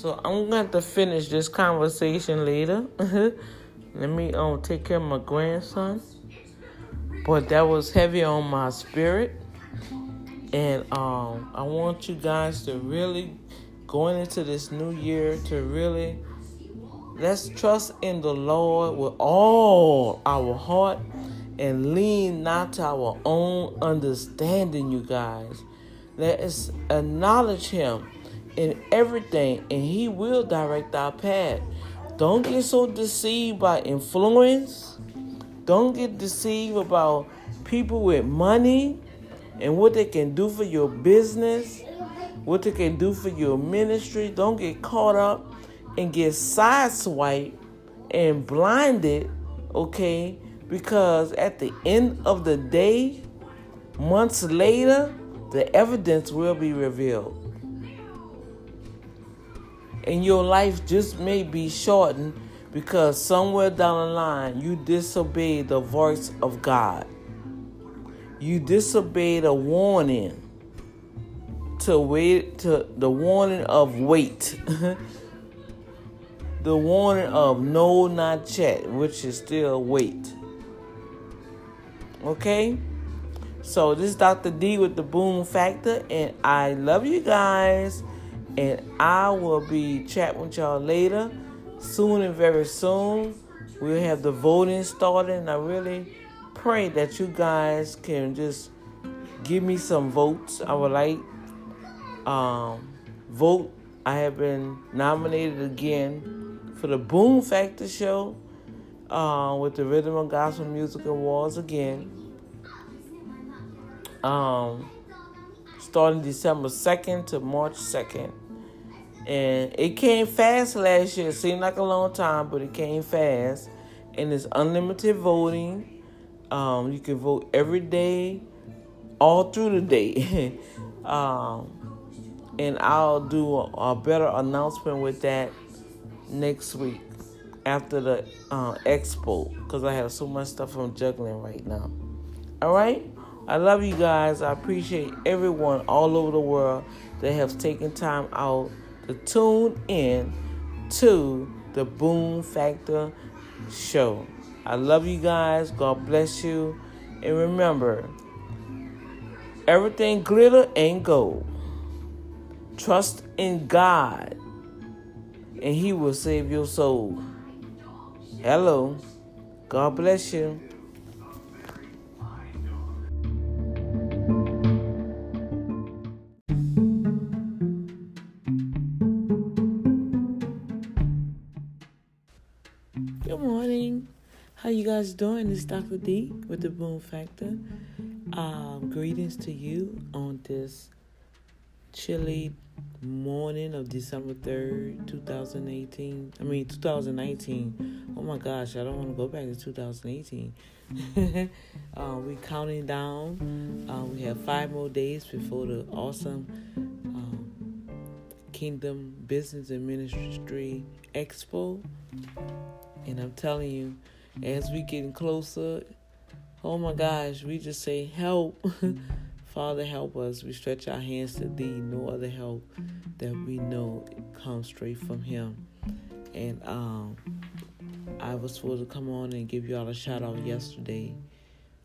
So I'm going to finish this conversation later. Let me um take care of my grandson. But that was heavy on my spirit. And um I want you guys to really going into this new year to really let's trust in the Lord with all our heart and lean not to our own understanding, you guys. Let us acknowledge him in everything, and He will direct our path. Don't get so deceived by influence. Don't get deceived about people with money and what they can do for your business, what they can do for your ministry. Don't get caught up and get sideswiped and blinded, okay? Because at the end of the day, months later, the evidence will be revealed and your life just may be shortened because somewhere down the line you disobeyed the voice of God. You disobeyed a warning to wait to the warning of wait. the warning of no not yet, which is still wait. Okay? So this is Dr. D with the Boom Factor, and I love you guys. And I will be chatting with y'all later. Soon and very soon, we'll have the voting started. And I really pray that you guys can just give me some votes. I would like um, vote. I have been nominated again for the Boom Factor show uh, with the Rhythm and Gospel Music Awards again. Um, starting December 2nd to March 2nd. And it came fast last year. It seemed like a long time, but it came fast. And it's unlimited voting. Um, you can vote every day, all through the day. um, and I'll do a, a, better announcement with that next week after the uh, expo because I have so much stuff I'm juggling right now. All right? I love you guys. I appreciate everyone all over the world that have taken time out to tune in to the Boom Factor show. I love you guys. God bless you. And remember, everything glitter ain't gold. Trust in God, and He will save your soul. Hello. God bless you. You guys doing? It's Dr. D with the Boom Factor. Um, greetings to you on this chilly morning of December 3rd, 2018. I mean, 2019. Oh my gosh, I don't want to go back to 2018. uh, we're counting down. Uh, we have five more days before the awesome um, Kingdom Business and Ministry Expo. And I'm telling you, as we getting closer, oh my gosh, we just say help. Father, help us. We stretch our hands to thee. No other help that we know comes straight from him. And um, I was supposed to come on and give y'all a shout out yesterday.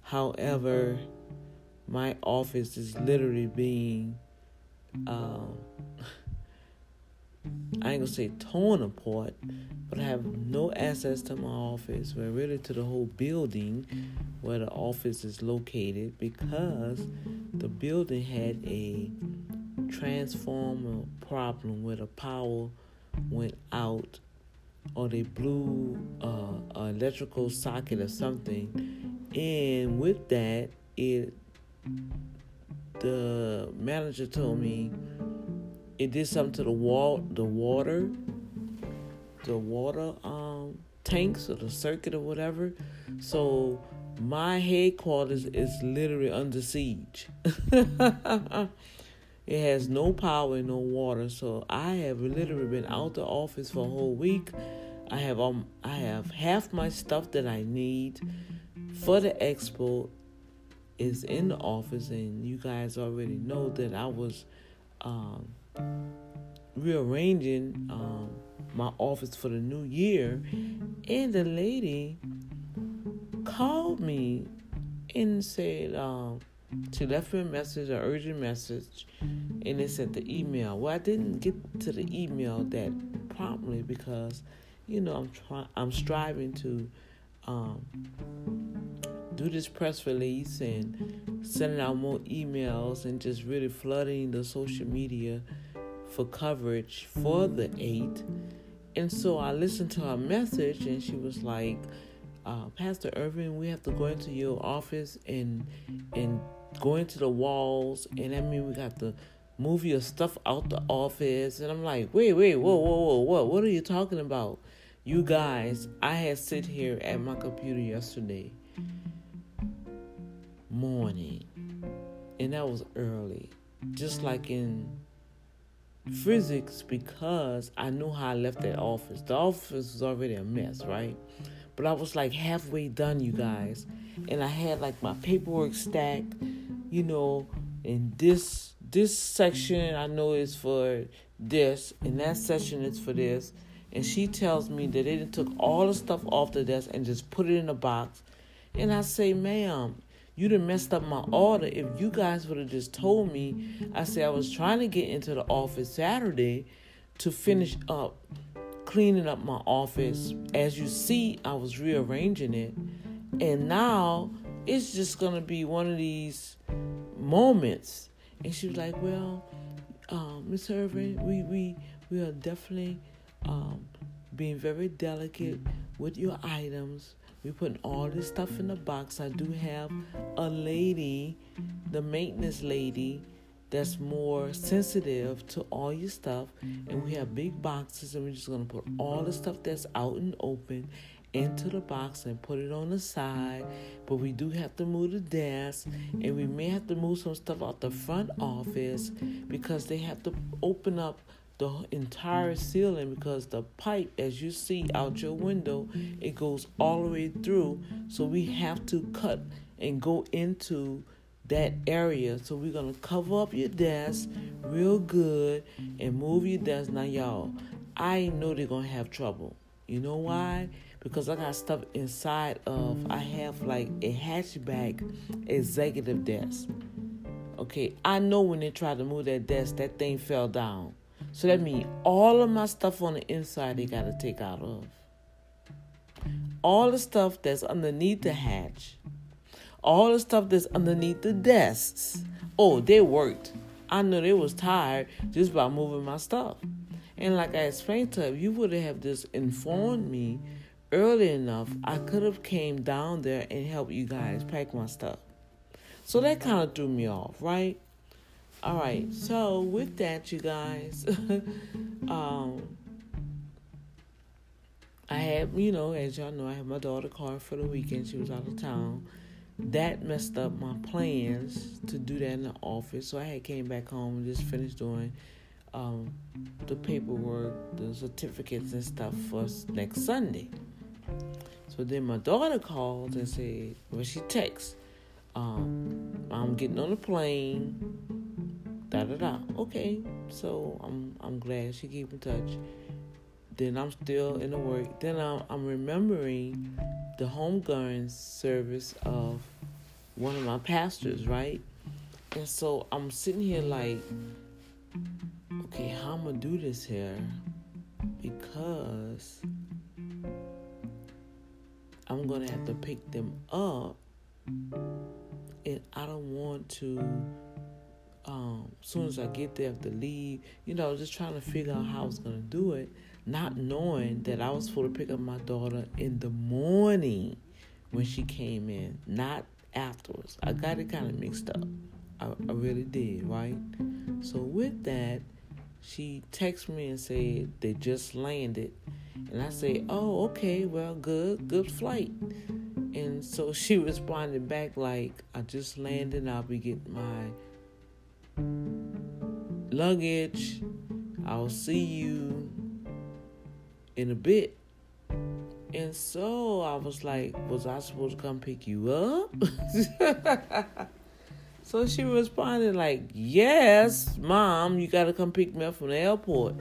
However, my office is literally being um, I ain't gonna say torn apart, but I have no access to my office, but really to the whole building where the office is located because the building had a transformer problem where the power went out or they blew uh, an electrical socket or something. And with that it the manager told me it did something to the wall, the water, the water um, tanks or the circuit or whatever. So my headquarters is literally under siege. it has no power and no water, so I have literally been out the office for a whole week. I have um I have half my stuff that I need for the expo is in the office, and you guys already know that I was um, rearranging um, my office for the new year, and the lady called me and said um, she left me a message, an urgent message, and they sent the email. Well, I didn't get to the email that promptly because, you know, I'm trying, I'm striving to um, do this press release and sending out more emails and just really flooding the social media for coverage for the eight. And so I listened to her message and she was like, uh, Pastor Irvin, we have to go into your office and and go into the walls and I mean we got to move your stuff out the office and I'm like, wait, wait, whoa, whoa, whoa, what what are you talking about? You guys, I had sit here at my computer yesterday morning, and that was early, just like in physics, because I knew how I left that office. The office was already a mess, right? But I was like halfway done, you guys, and I had like my paperwork stacked, you know, and this this section I know is for this, and that section is for this. And she tells me that they took all the stuff off the desk and just put it in a box. And I say, ma'am, you done messed up my order. If you guys would have just told me, I said I was trying to get into the office Saturday to finish up cleaning up my office. As you see, I was rearranging it. And now it's just gonna be one of these moments. And she was like, Well, um, Miss Irvin, we, we we are definitely um, being very delicate with your items we put all this stuff in the box. I do have a lady, the maintenance lady, that's more sensitive to all your stuff. And we have big boxes, and we're just gonna put all the stuff that's out and open into the box and put it on the side. But we do have to move the desk, and we may have to move some stuff out the front office because they have to open up the entire ceiling because the pipe as you see out your window it goes all the way through. So we have to cut and go into that area. So we're gonna cover up your desk real good and move your desk now y'all i know they're gonna have trouble. You know why? Because i got stuff inside of i have like a hatchback executive desk. Okay i know when they try to move that desk that thing fell down so that means all of my stuff on the inside they got to take out of. All the stuff that's underneath the hatch. All the stuff that's underneath the desks. Oh, they worked. I know they was tired just by moving my stuff. And like I explained to her, you would have just informed me early enough, I could have came down there and helped you guys pack my stuff. So that kind of threw me off, right? All right. So with that, you guys, um, I had, you know, as y'all know, I had my daughter car for the weekend. She was out of town. That messed up my plans to do that in the office. So I had came back home and just finished doing um, the paperwork, the certificates and stuff for next Sunday. So then my daughter called and said, well, she texts, um, I'm getting on a plane, da da da. Okay, so I'm I'm glad she keep in touch. Then I'm still in the work. Then I'm, I'm remembering the homegoing service of one of my pastors, right? And so I'm sitting here like, okay, how I'm gonna do this here? Because I'm gonna have to pick them up, and I don't want to. Um, soon as I get there, have to leave. You know, just trying to figure out how I was gonna do it, not knowing that I was supposed to pick up my daughter in the morning when she came in, not afterwards. I got it kind of mixed up. I, I really did, right? So with that, she texted me and said they just landed, and I say, "Oh, okay, well, good, good flight." And so she responded back like, "I just landed. I'll be getting my luggage. I'll see you in a bit." And so I was like, "Was I supposed to come pick you up?" So she responded like, "Yes, mom, you gotta come pick me up from the airport."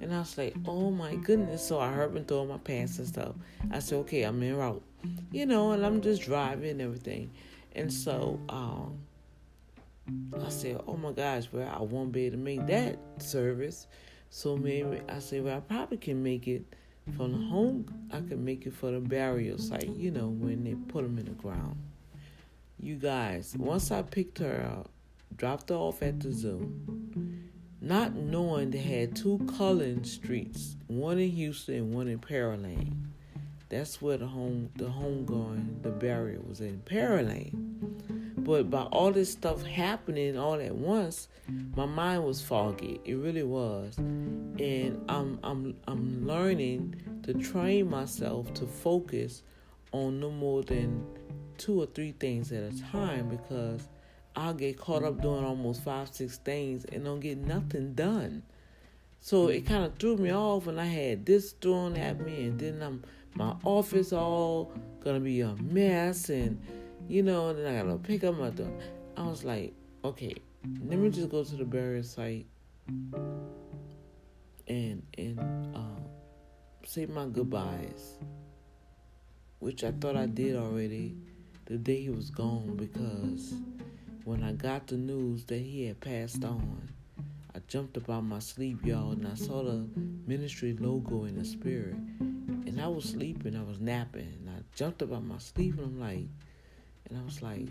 And I was like, "Oh my goodness!" So I heard and throwing my pants and stuff. I said, "Okay, I'm en route," you know, and I'm just driving and everything. And so um, I said, "Oh my gosh, well, I won't be able to make that service." So maybe I said, "Well, I probably can make it from the home. I can make it for the burial site, you know, when they put them in the ground." You guys, once I picked her up, dropped her off at the zoo, not knowing they had two Cullen streets, one in Houston and one in Pearland. That's where the home the home going, the burial was in Pearland. But by all this stuff happening all at once, my mind was foggy. It really was. And I'm I'm I'm learning to train myself to focus on no more than two or three things at a time because I'll get caught up doing almost five, six things and don't get nothing done. So it kind of threw me off when I had this thrown at me, and then I'm my office all gonna be a mess, and you know, then I gotta pick up my. Th- I was like, okay, let me just go to the burial site and and uh, say my goodbyes, which I thought I did already the day he was gone because when I got the news that he had passed on, I jumped up out my sleep, y'all, and I saw the ministry logo in the spirit. And I was sleeping, I was napping, and I jumped up out my sleep, and I'm like, and I was like,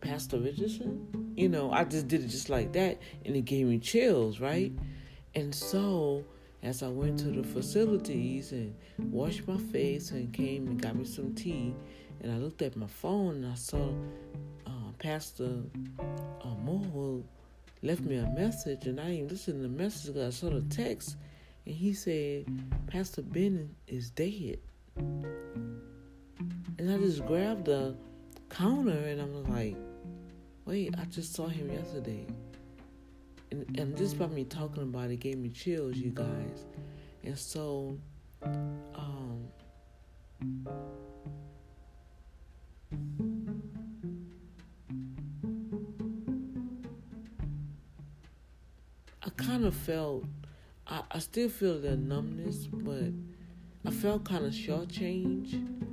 Pastor Richardson? You know, I just did it just like that, and it gave me chills, right? And so, as I went to the facilities and washed my face and came and got me some tea, and I looked at my phone and I saw uh, Pastor uh, Moho left me a message, and I didn't listen to the message because I saw the text, and he said Pastor Ben is dead, and I just grabbed the counter and I'm like, wait, I just saw him yesterday. And, and just by me talking about it gave me chills, you guys. And so, um, I kind of felt, I, I still feel the numbness, but I felt kind of shortchanged.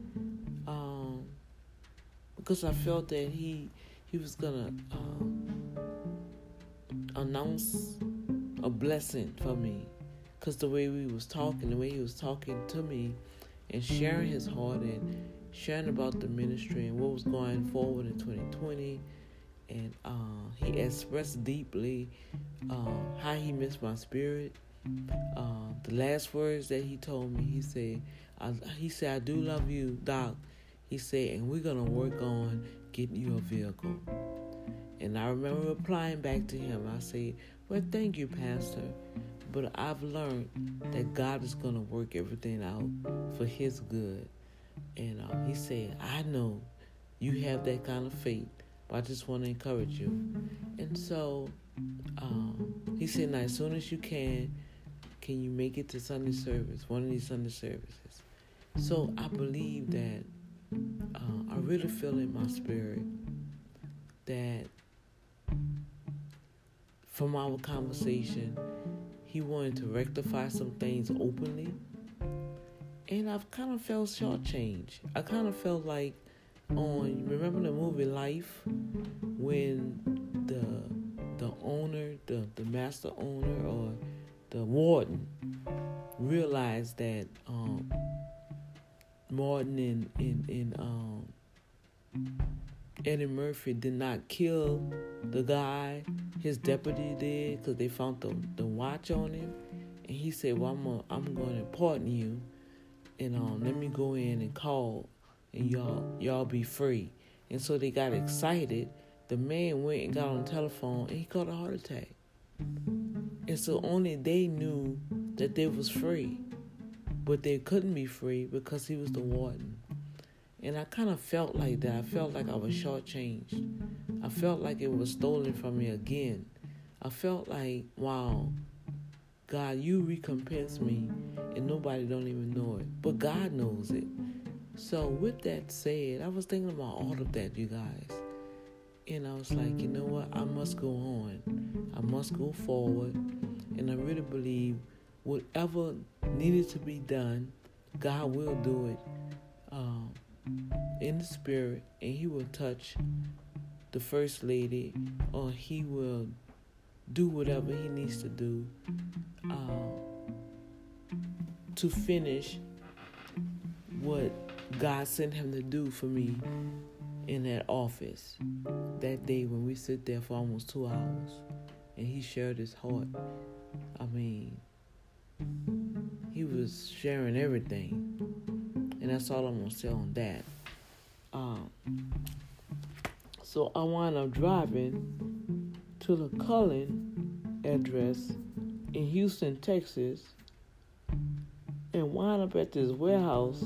Because I felt that he he was gonna um, announce a blessing for me. Because the way we was talking the way he was talking to me and sharing his heart and sharing about the ministry and what was going forward in 2020 and uh, he expressed deeply uh, how he missed my spirit. Uh, the last words that he told me he said I, he said i do love you doc he said and we're gonna work on getting you a vehicle and I remember replying back to him. I said, Well, thank you, Pastor. But I've learned that God is going to work everything out for His good. And uh, he said, I know you have that kind of faith, but I just want to encourage you. And so um, he said, "Now, as soon as you can, can you make it to Sunday service? One of these Sunday services." So I believe that uh, I really feel in my spirit that from our conversation, he wanted to rectify some things openly. And I've kind of felt shortchanged. I kind of felt like on remember the movie Life when the the owner, the, the master owner or the warden realized that um, Martin and, and, and um, Eddie Murphy did not kill the guy his deputy did because they found the, the watch on him. And he said, Well, I'm, a, I'm going to pardon you and um, let me go in and call and y'all y'all be free. And so they got excited. The man went and got on the telephone and he caught a heart attack. And so only they knew that they was free. But they couldn't be free because he was the warden. And I kind of felt like that. I felt like I was shortchanged. I felt like it was stolen from me again. I felt like, wow, God, you recompense me, and nobody don't even know it. But God knows it. So with that said, I was thinking about all of that, you guys. And I was like, you know what? I must go on. I must go forward. And I really believe whatever needed to be done, God will do it. Um, in the spirit and he will touch the first lady or he will do whatever he needs to do uh, to finish what God sent him to do for me in that office that day when we sit there for almost two hours and he shared his heart. I mean, he was sharing everything. And that's all I'm gonna say on that. Um, so I wound up driving to the Cullen address in Houston, Texas, and wound up at this warehouse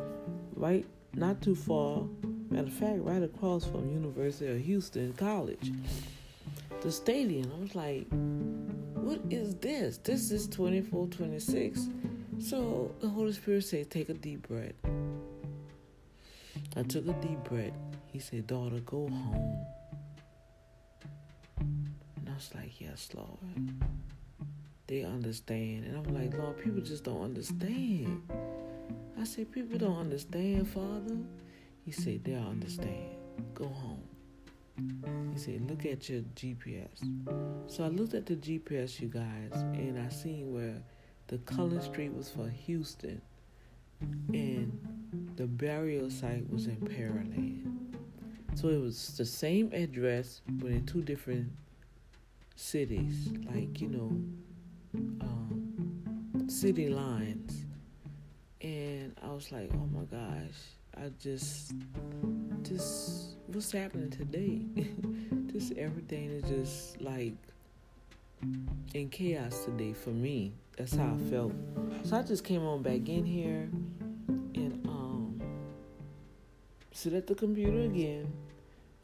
right not too far, matter of fact, right across from University of Houston College. The stadium. I was like, what is this? This is 2426. So the Holy Spirit said, take a deep breath. I took a deep breath. He said, daughter, go home. And I was like, yes, Lord. They understand. And I'm like, Lord, people just don't understand. I said, people don't understand, Father. He said, they'll understand. Go home. He said, look at your GPS. So I looked at the GPS, you guys, and I seen where the Cullen Street was for Houston, and the burial site was in Pearland. So it was the same address, but in two different cities, like you know, um, city lines. And I was like, oh my gosh, I just, just what's happening today? just everything is just like in chaos today for me. That's how I felt. So I just came on back in here and um sit at the computer again.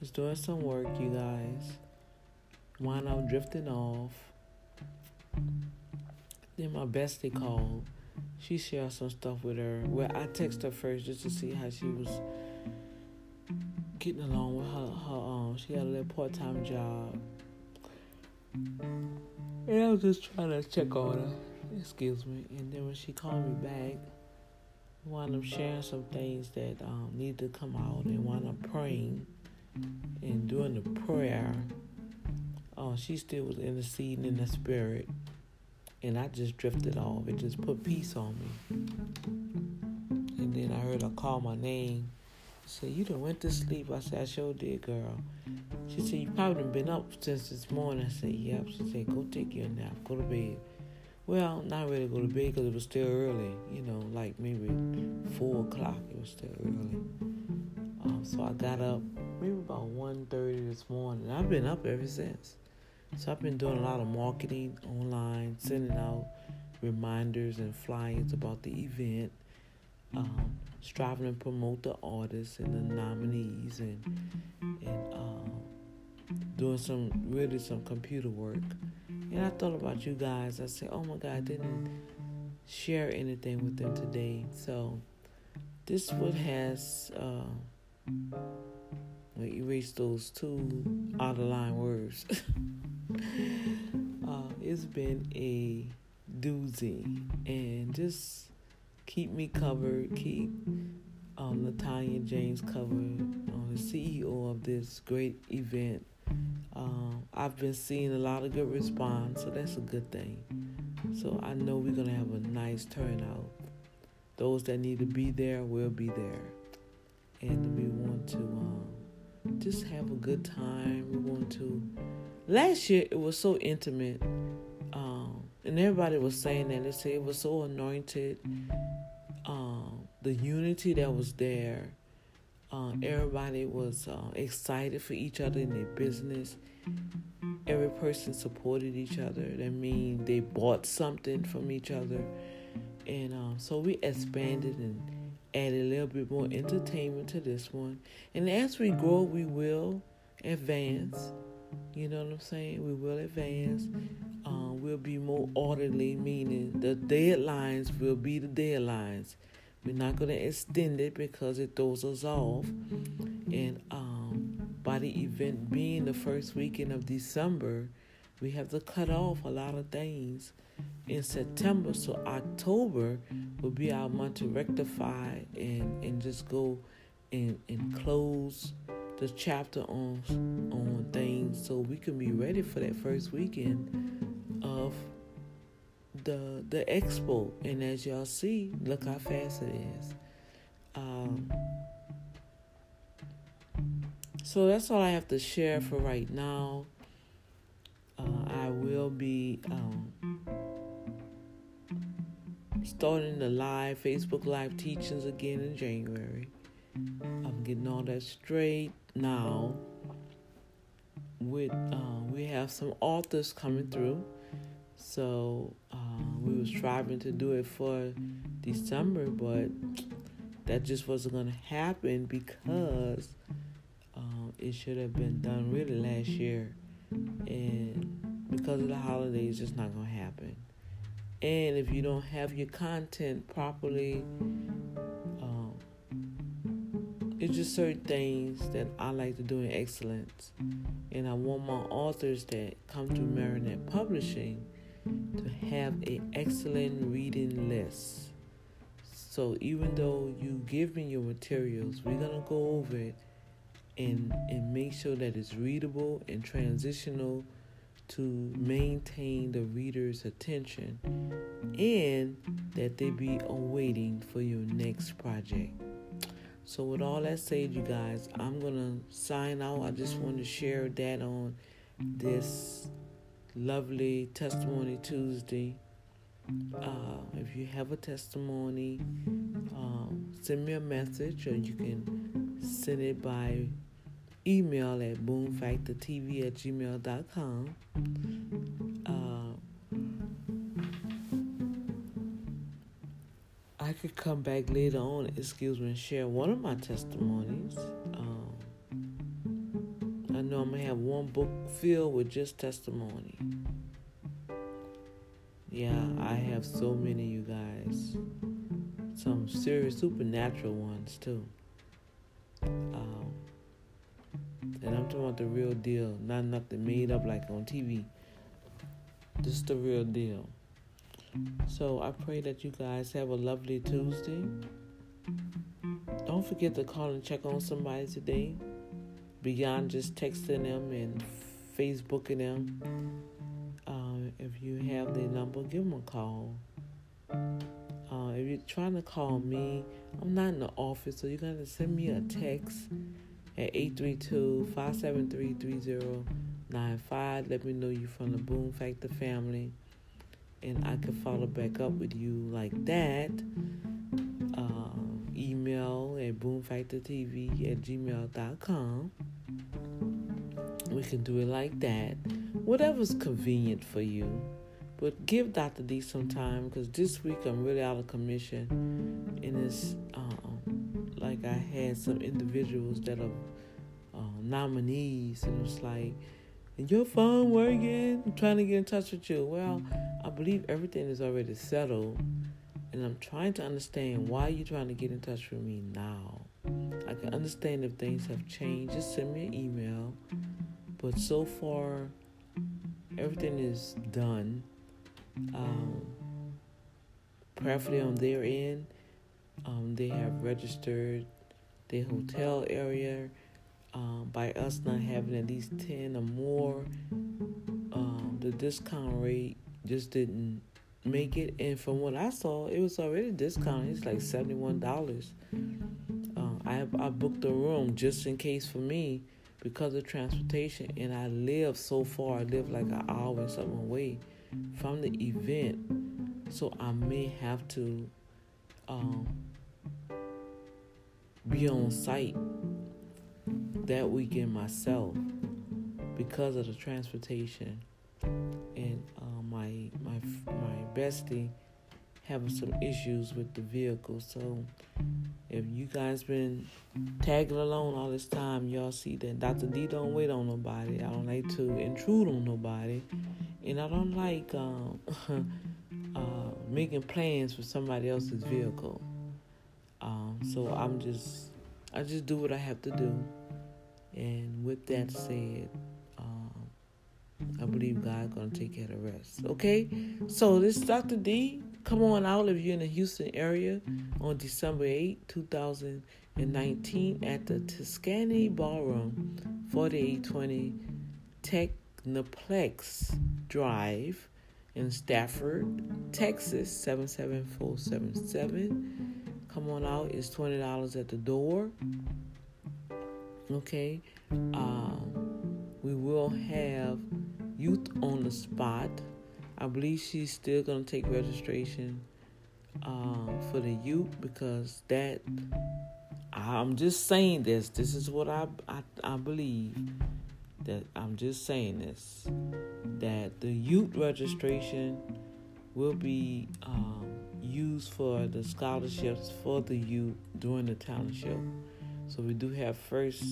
Was doing some work, you guys. While I'm drifting off. Then my bestie called. She shared some stuff with her. Well, I texted her first just to see how she was getting along with her. her um, she had a little part time job. And I was just trying to check on her. Excuse me. And then when she called me back, wound up sharing some things that um, need to come out and wound up praying and doing the prayer. Uh, she still was interceding in the spirit. And I just drifted off. It just put peace on me. And then I heard her call my name. Said, You done went to sleep. I said, I sure did, girl. She said, You probably done been up since this morning. I said, Yep. She said, Go take your nap. Go to bed. Well, not really go to bed because it was still early. You know, like maybe 4 o'clock. It was still early. Um, so I got up maybe about 1.30 this morning. I've been up ever since. So I've been doing a lot of marketing online, sending out reminders and flyers about the event, um, striving to promote the artists and the nominees and and um, doing some really some computer work. And I thought about you guys. I said, oh my God, I didn't share anything with them today. So this one has uh, erase those two out of line words. uh, it's been a doozy, and just keep me covered. Keep um, Latanya James covered. Um, the CEO of this great event. Um, I've been seeing a lot of good response, so that's a good thing. So I know we're gonna have a nice turnout. Those that need to be there will be there, and we want to um, just have a good time. We want to. Last year it was so intimate, um, and everybody was saying that. They said it was so anointed. Um, the unity that was there. Uh, everybody was uh, excited for each other in their business. Every person supported each other. That means they bought something from each other, and um, so we expanded and added a little bit more entertainment to this one. And as we grow, we will advance. You know what I'm saying? We will advance. Um, we'll be more orderly, meaning the deadlines will be the deadlines. We're not going to extend it because it throws us off. And um, by the event being the first weekend of December, we have to cut off a lot of things in September. So October will be our month to rectify and, and just go and, and close the chapter on on things so we can be ready for that first weekend of the the expo. And as y'all see, look how fast it is. Um, so that's all I have to share for right now. I will be um, starting the live Facebook Live teachings again in January. I'm getting all that straight now. With uh, we have some authors coming through, so uh, we was striving to do it for December, but that just wasn't gonna happen because uh, it should have been done really last year, and because of the holidays, it's not gonna happen. And if you don't have your content properly, um, it's just certain things that I like to do in excellence. And I want my authors that come through Marinette Publishing to have an excellent reading list. So even though you give me your materials, we're gonna go over it and and make sure that it's readable and transitional to maintain the reader's attention and that they be awaiting for your next project. So, with all that said, you guys, I'm gonna sign out. I just want to share that on this lovely Testimony Tuesday. Uh, if you have a testimony, um, send me a message or you can send it by email at boomfactortv at gmail.com. Uh, I could come back later on, excuse me, and share one of my testimonies. Um, I know I'm going to have one book filled with just testimony. Yeah, I have so many, you guys. Some serious supernatural ones, too. Um, and I'm talking about the real deal, not nothing made up like on TV. This is the real deal. So I pray that you guys have a lovely Tuesday. Don't forget to call and check on somebody today. Beyond just texting them and Facebooking them. Uh, if you have their number, give them a call. Uh, if you're trying to call me, I'm not in the office, so you're going to send me a text at 832-573-3095. Let me know you're from the Boom Factor family. And I can follow back up with you like that. Uh, email at boomfactortv at gmail.com. We can do it like that. Whatever's convenient for you. But give Dr. D some time because this week I'm really out of commission. And it's um, like I had some individuals that are uh, nominees, and it's like, "Is your phone working? I'm trying to get in touch with you." Well, I believe everything is already settled, and I'm trying to understand why you're trying to get in touch with me now. I can understand if things have changed. Just send me an email. But so far, everything is done. Um, prayerfully on their end, um, they have registered the hotel area. Um, by us not having at least 10 or more, um, the discount rate just didn't make it. And from what I saw, it was already discounted. It's like $71. Uh, I, I booked a room just in case for me because of transportation. And I live so far, I live like an hour and something away from the event. So I may have to um, be on site that weekend myself because of the transportation and uh, my my my bestie having some issues with the vehicle. So if you guys been tagging along all this time, y'all see that Dr. D don't wait on nobody. I don't like to intrude on nobody, and I don't like um, uh, making plans for somebody else's vehicle. Um, so I'm just I just do what I have to do. And with that said, um, I believe God's gonna take care of the rest. Okay, so this is Dr. D. Come on out if you're in the Houston area on December 8, 2019 at the Tuscany Ballroom, 4820 Technoplex Drive in Stafford, Texas 77477. Come on out. It's twenty dollars at the door. Okay. Um, we will have youth on the spot. I believe she's still gonna take registration um, for the youth because that. I'm just saying this. This is what I, I I believe. That I'm just saying this. That the youth registration will be um, used for the scholarships for the youth during the talent show. So we do have first,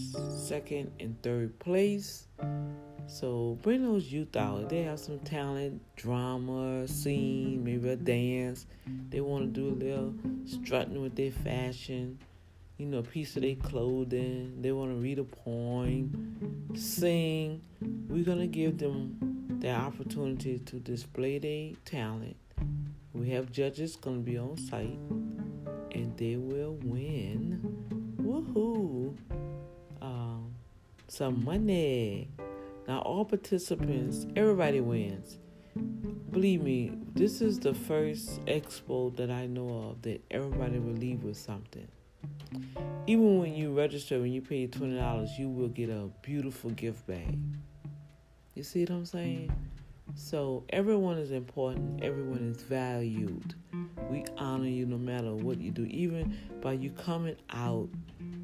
second, and third place. So bring those youth out. They have some talent, drama, scene, maybe a dance. They want to do a little strutting with their fashion, you know, a piece of their clothing. They want to read a poem, sing. We're gonna give them the opportunity to display their talent. We have judges gonna be on site, and they will win. Woohoo! Um, some money. Now, all participants, everybody wins. Believe me, this is the first expo that I know of that everybody will leave with something. Even when you register, when you pay $20, you will get a beautiful gift bag. You see what I'm saying? So, everyone is important, everyone is valued. We honor you no matter what you do, even by you coming out,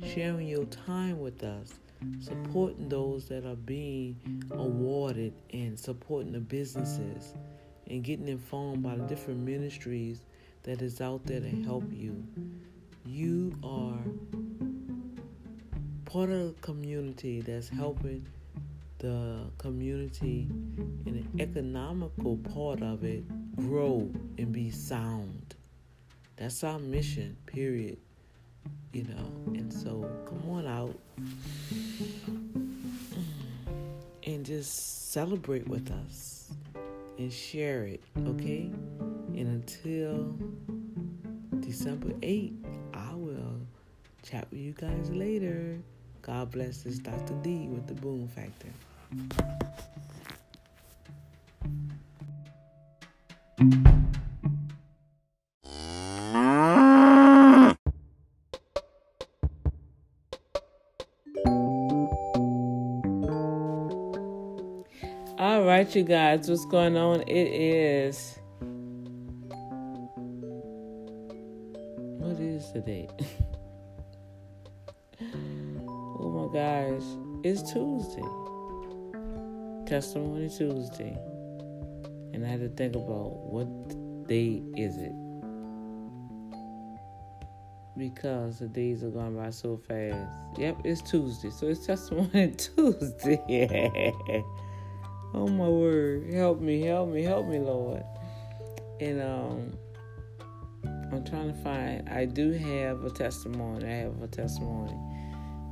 sharing your time with us supporting those that are being awarded and supporting the businesses and getting informed by the different ministries that is out there to help you. You are part of a community that's helping the community and the economical part of it grow and be sound. That's our mission, period you know. And so come on out and just celebrate with us and share it, okay? And until December 8th, I will chat with you guys later. God bless this Dr. D with the Boom Factor. All right, you guys, what's going on? It is. What is the date? oh my gosh, it's Tuesday. Testimony Tuesday. And I had to think about what day is it? because the days are going by so fast. Yep, it's Tuesday, so it's Testimony Tuesday. oh my word, help me, help me, help me, Lord. And um, I'm trying to find. I do have a testimony. I have a testimony,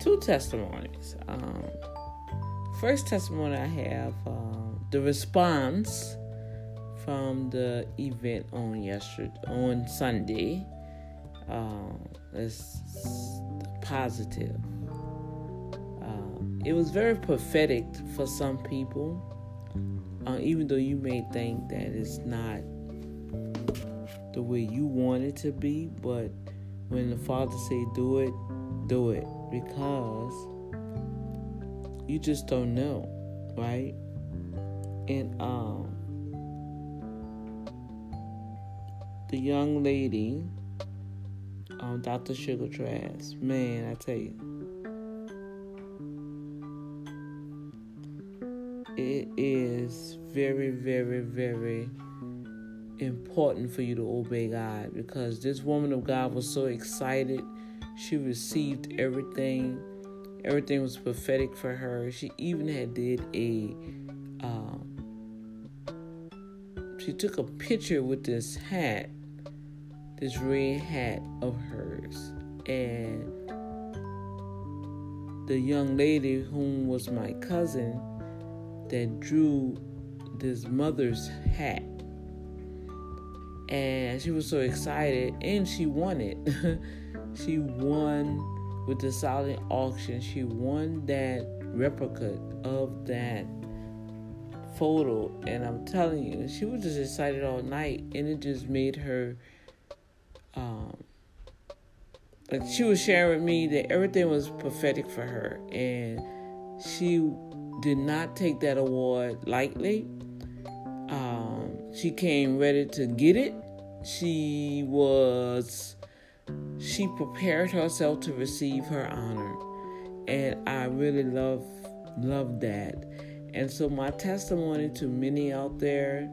two testimonies. Um, first testimony I have um, the response from the event on yesterday on Sunday um, it's positive. Uh, it was very prophetic for some people, uh, even though you may think that it's not the way you want it to be. But when the Father say do it, do it because you just don't know, right? And um, the young lady um, Dr. Sugar Trash. Man, I tell you. It is very, very, very important for you to obey God because this woman of God was so excited. She received everything. Everything was prophetic for her. She even had did a um, she took a picture with this hat this red hat of hers. And the young lady, whom was my cousin, that drew this mother's hat. And she was so excited, and she won it. she won with the silent auction. She won that replica of that photo. And I'm telling you, she was just excited all night, and it just made her um, like she was sharing with me that everything was prophetic for her, and she did not take that award lightly. Um, she came ready to get it. She was, she prepared herself to receive her honor, and I really love love that. And so my testimony to many out there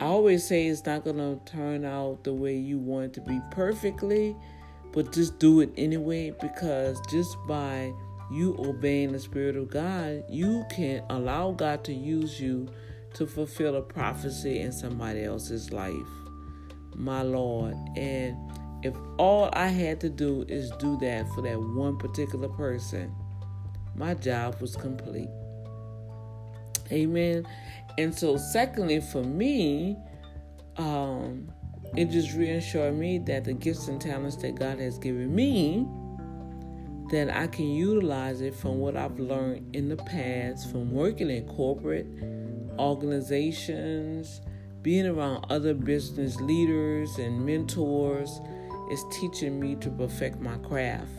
I always say it's not going to turn out the way you want it to be perfectly, but just do it anyway because just by you obeying the Spirit of God, you can allow God to use you to fulfill a prophecy in somebody else's life. My Lord. And if all I had to do is do that for that one particular person, my job was complete. Amen. And so, secondly, for me, um, it just reassured me that the gifts and talents that God has given me, that I can utilize it from what I've learned in the past from working in corporate organizations, being around other business leaders and mentors is teaching me to perfect my craft.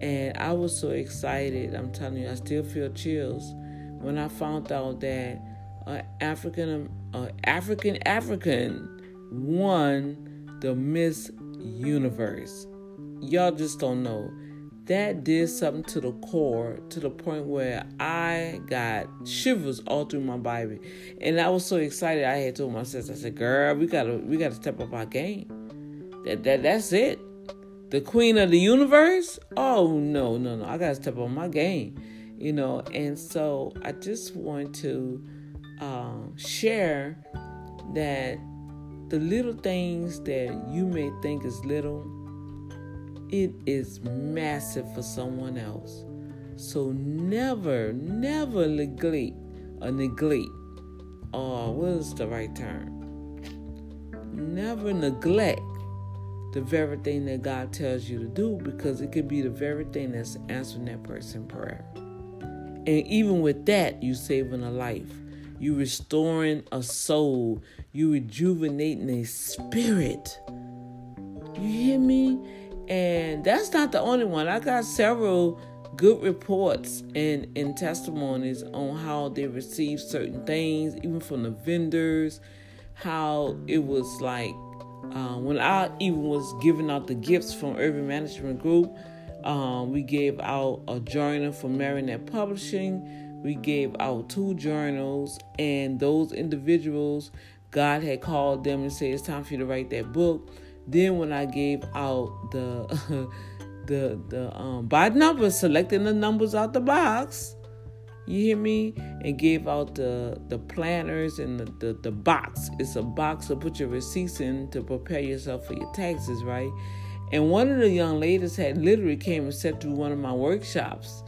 And I was so excited. I'm telling you, I still feel chills when I found out that an African uh, African African won the Miss Universe. Y'all just don't know. That did something to the core to the point where I got shivers all through my body. And I was so excited I had told my sister, I said, girl, we gotta we gotta step up our game. That that that's it. The queen of the universe? Oh no, no, no. I gotta step up my game. You know, and so I just want to um, share that the little things that you may think is little, it is massive for someone else. So never, never neglect or neglect, or what is the right term? Never neglect the very thing that God tells you to do because it could be the very thing that's answering that person prayer. And even with that, you saving a life you restoring a soul, you rejuvenating a spirit. You hear me? And that's not the only one. I got several good reports and, and testimonies on how they received certain things, even from the vendors, how it was like uh, when I even was giving out the gifts from Urban Management Group, um, we gave out a journal from Marinette Publishing we gave out two journals, and those individuals, God had called them and said, It's time for you to write that book. Then when I gave out the the the um by number, selecting the numbers out the box, you hear me? And gave out the the planners and the, the, the box. It's a box to put your receipts in to prepare yourself for your taxes, right? And one of the young ladies had literally came and sat through one of my workshops,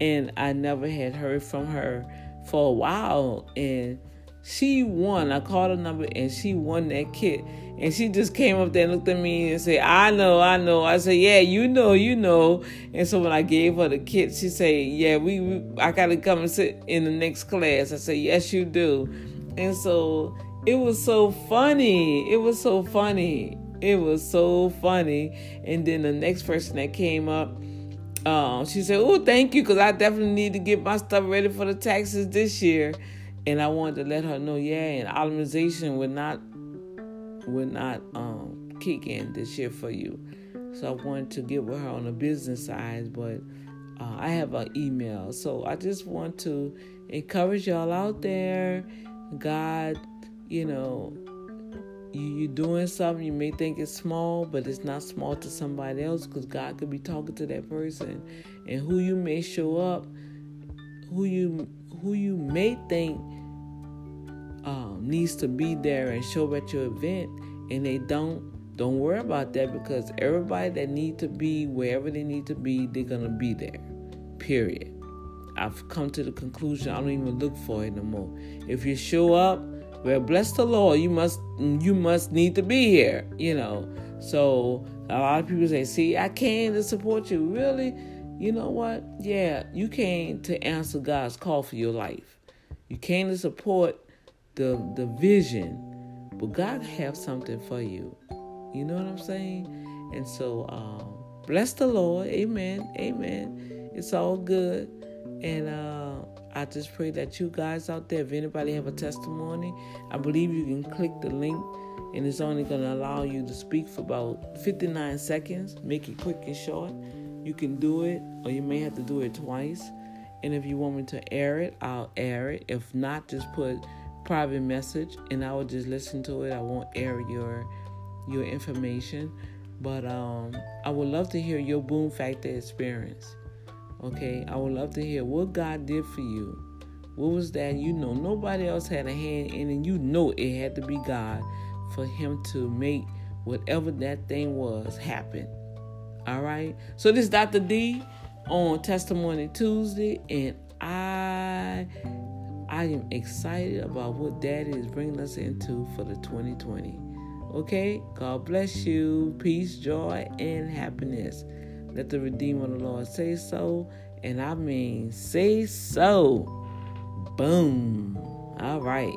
and I never had heard from her for a while. And she won. I called her number, and she won that kit. And she just came up there and looked at me and said, I know, I know. I said, Yeah, you know, you know. And so when I gave her the kit, she said, Yeah, we, we I gotta come and sit in the next class. I said, Yes, you do. And so it was so funny. It was so funny. It was so funny. And then the next person that came up, um, she said, Oh, thank you, because I definitely need to get my stuff ready for the taxes this year. And I wanted to let her know, yeah, and optimization would not would not um, kick in this year for you. So I wanted to get with her on the business side, but uh, I have an email. So I just want to encourage y'all out there. God, you know, you, you're doing something, you may think it's small, but it's not small to somebody else because God could be talking to that person. And who you may show up, who you who you may think um, needs to be there and show up at your event, and they don't. Don't worry about that because everybody that need to be wherever they need to be, they're gonna be there. Period. I've come to the conclusion I don't even look for it no more. If you show up, well, bless the Lord, you must you must need to be here, you know. So a lot of people say, see, I came to support you. Really? You know what? Yeah, you came to answer God's call for your life. You came to support the the vision, but God have something for you. You know what I'm saying? And so, um, bless the Lord. Amen. Amen. It's all good. And uh, I just pray that you guys out there, if anybody have a testimony, I believe you can click the link and it's only going to allow you to speak for about 59 seconds. Make it quick and short. You can do it, or you may have to do it twice. And if you want me to air it, I'll air it. If not, just put private message and I will just listen to it. I won't air your your information. But um, I would love to hear your boom factor experience. Okay, I would love to hear what God did for you. What was that? You know, nobody else had a hand in, and you know it had to be God for Him to make whatever that thing was happen. All right. So this is Dr. D on Testimony Tuesday, and I I am excited about what Daddy is bringing us into for the 2020. Okay? God bless you. Peace, joy, and happiness. Let the Redeemer of the Lord say so. And I mean, say so. Boom. All right.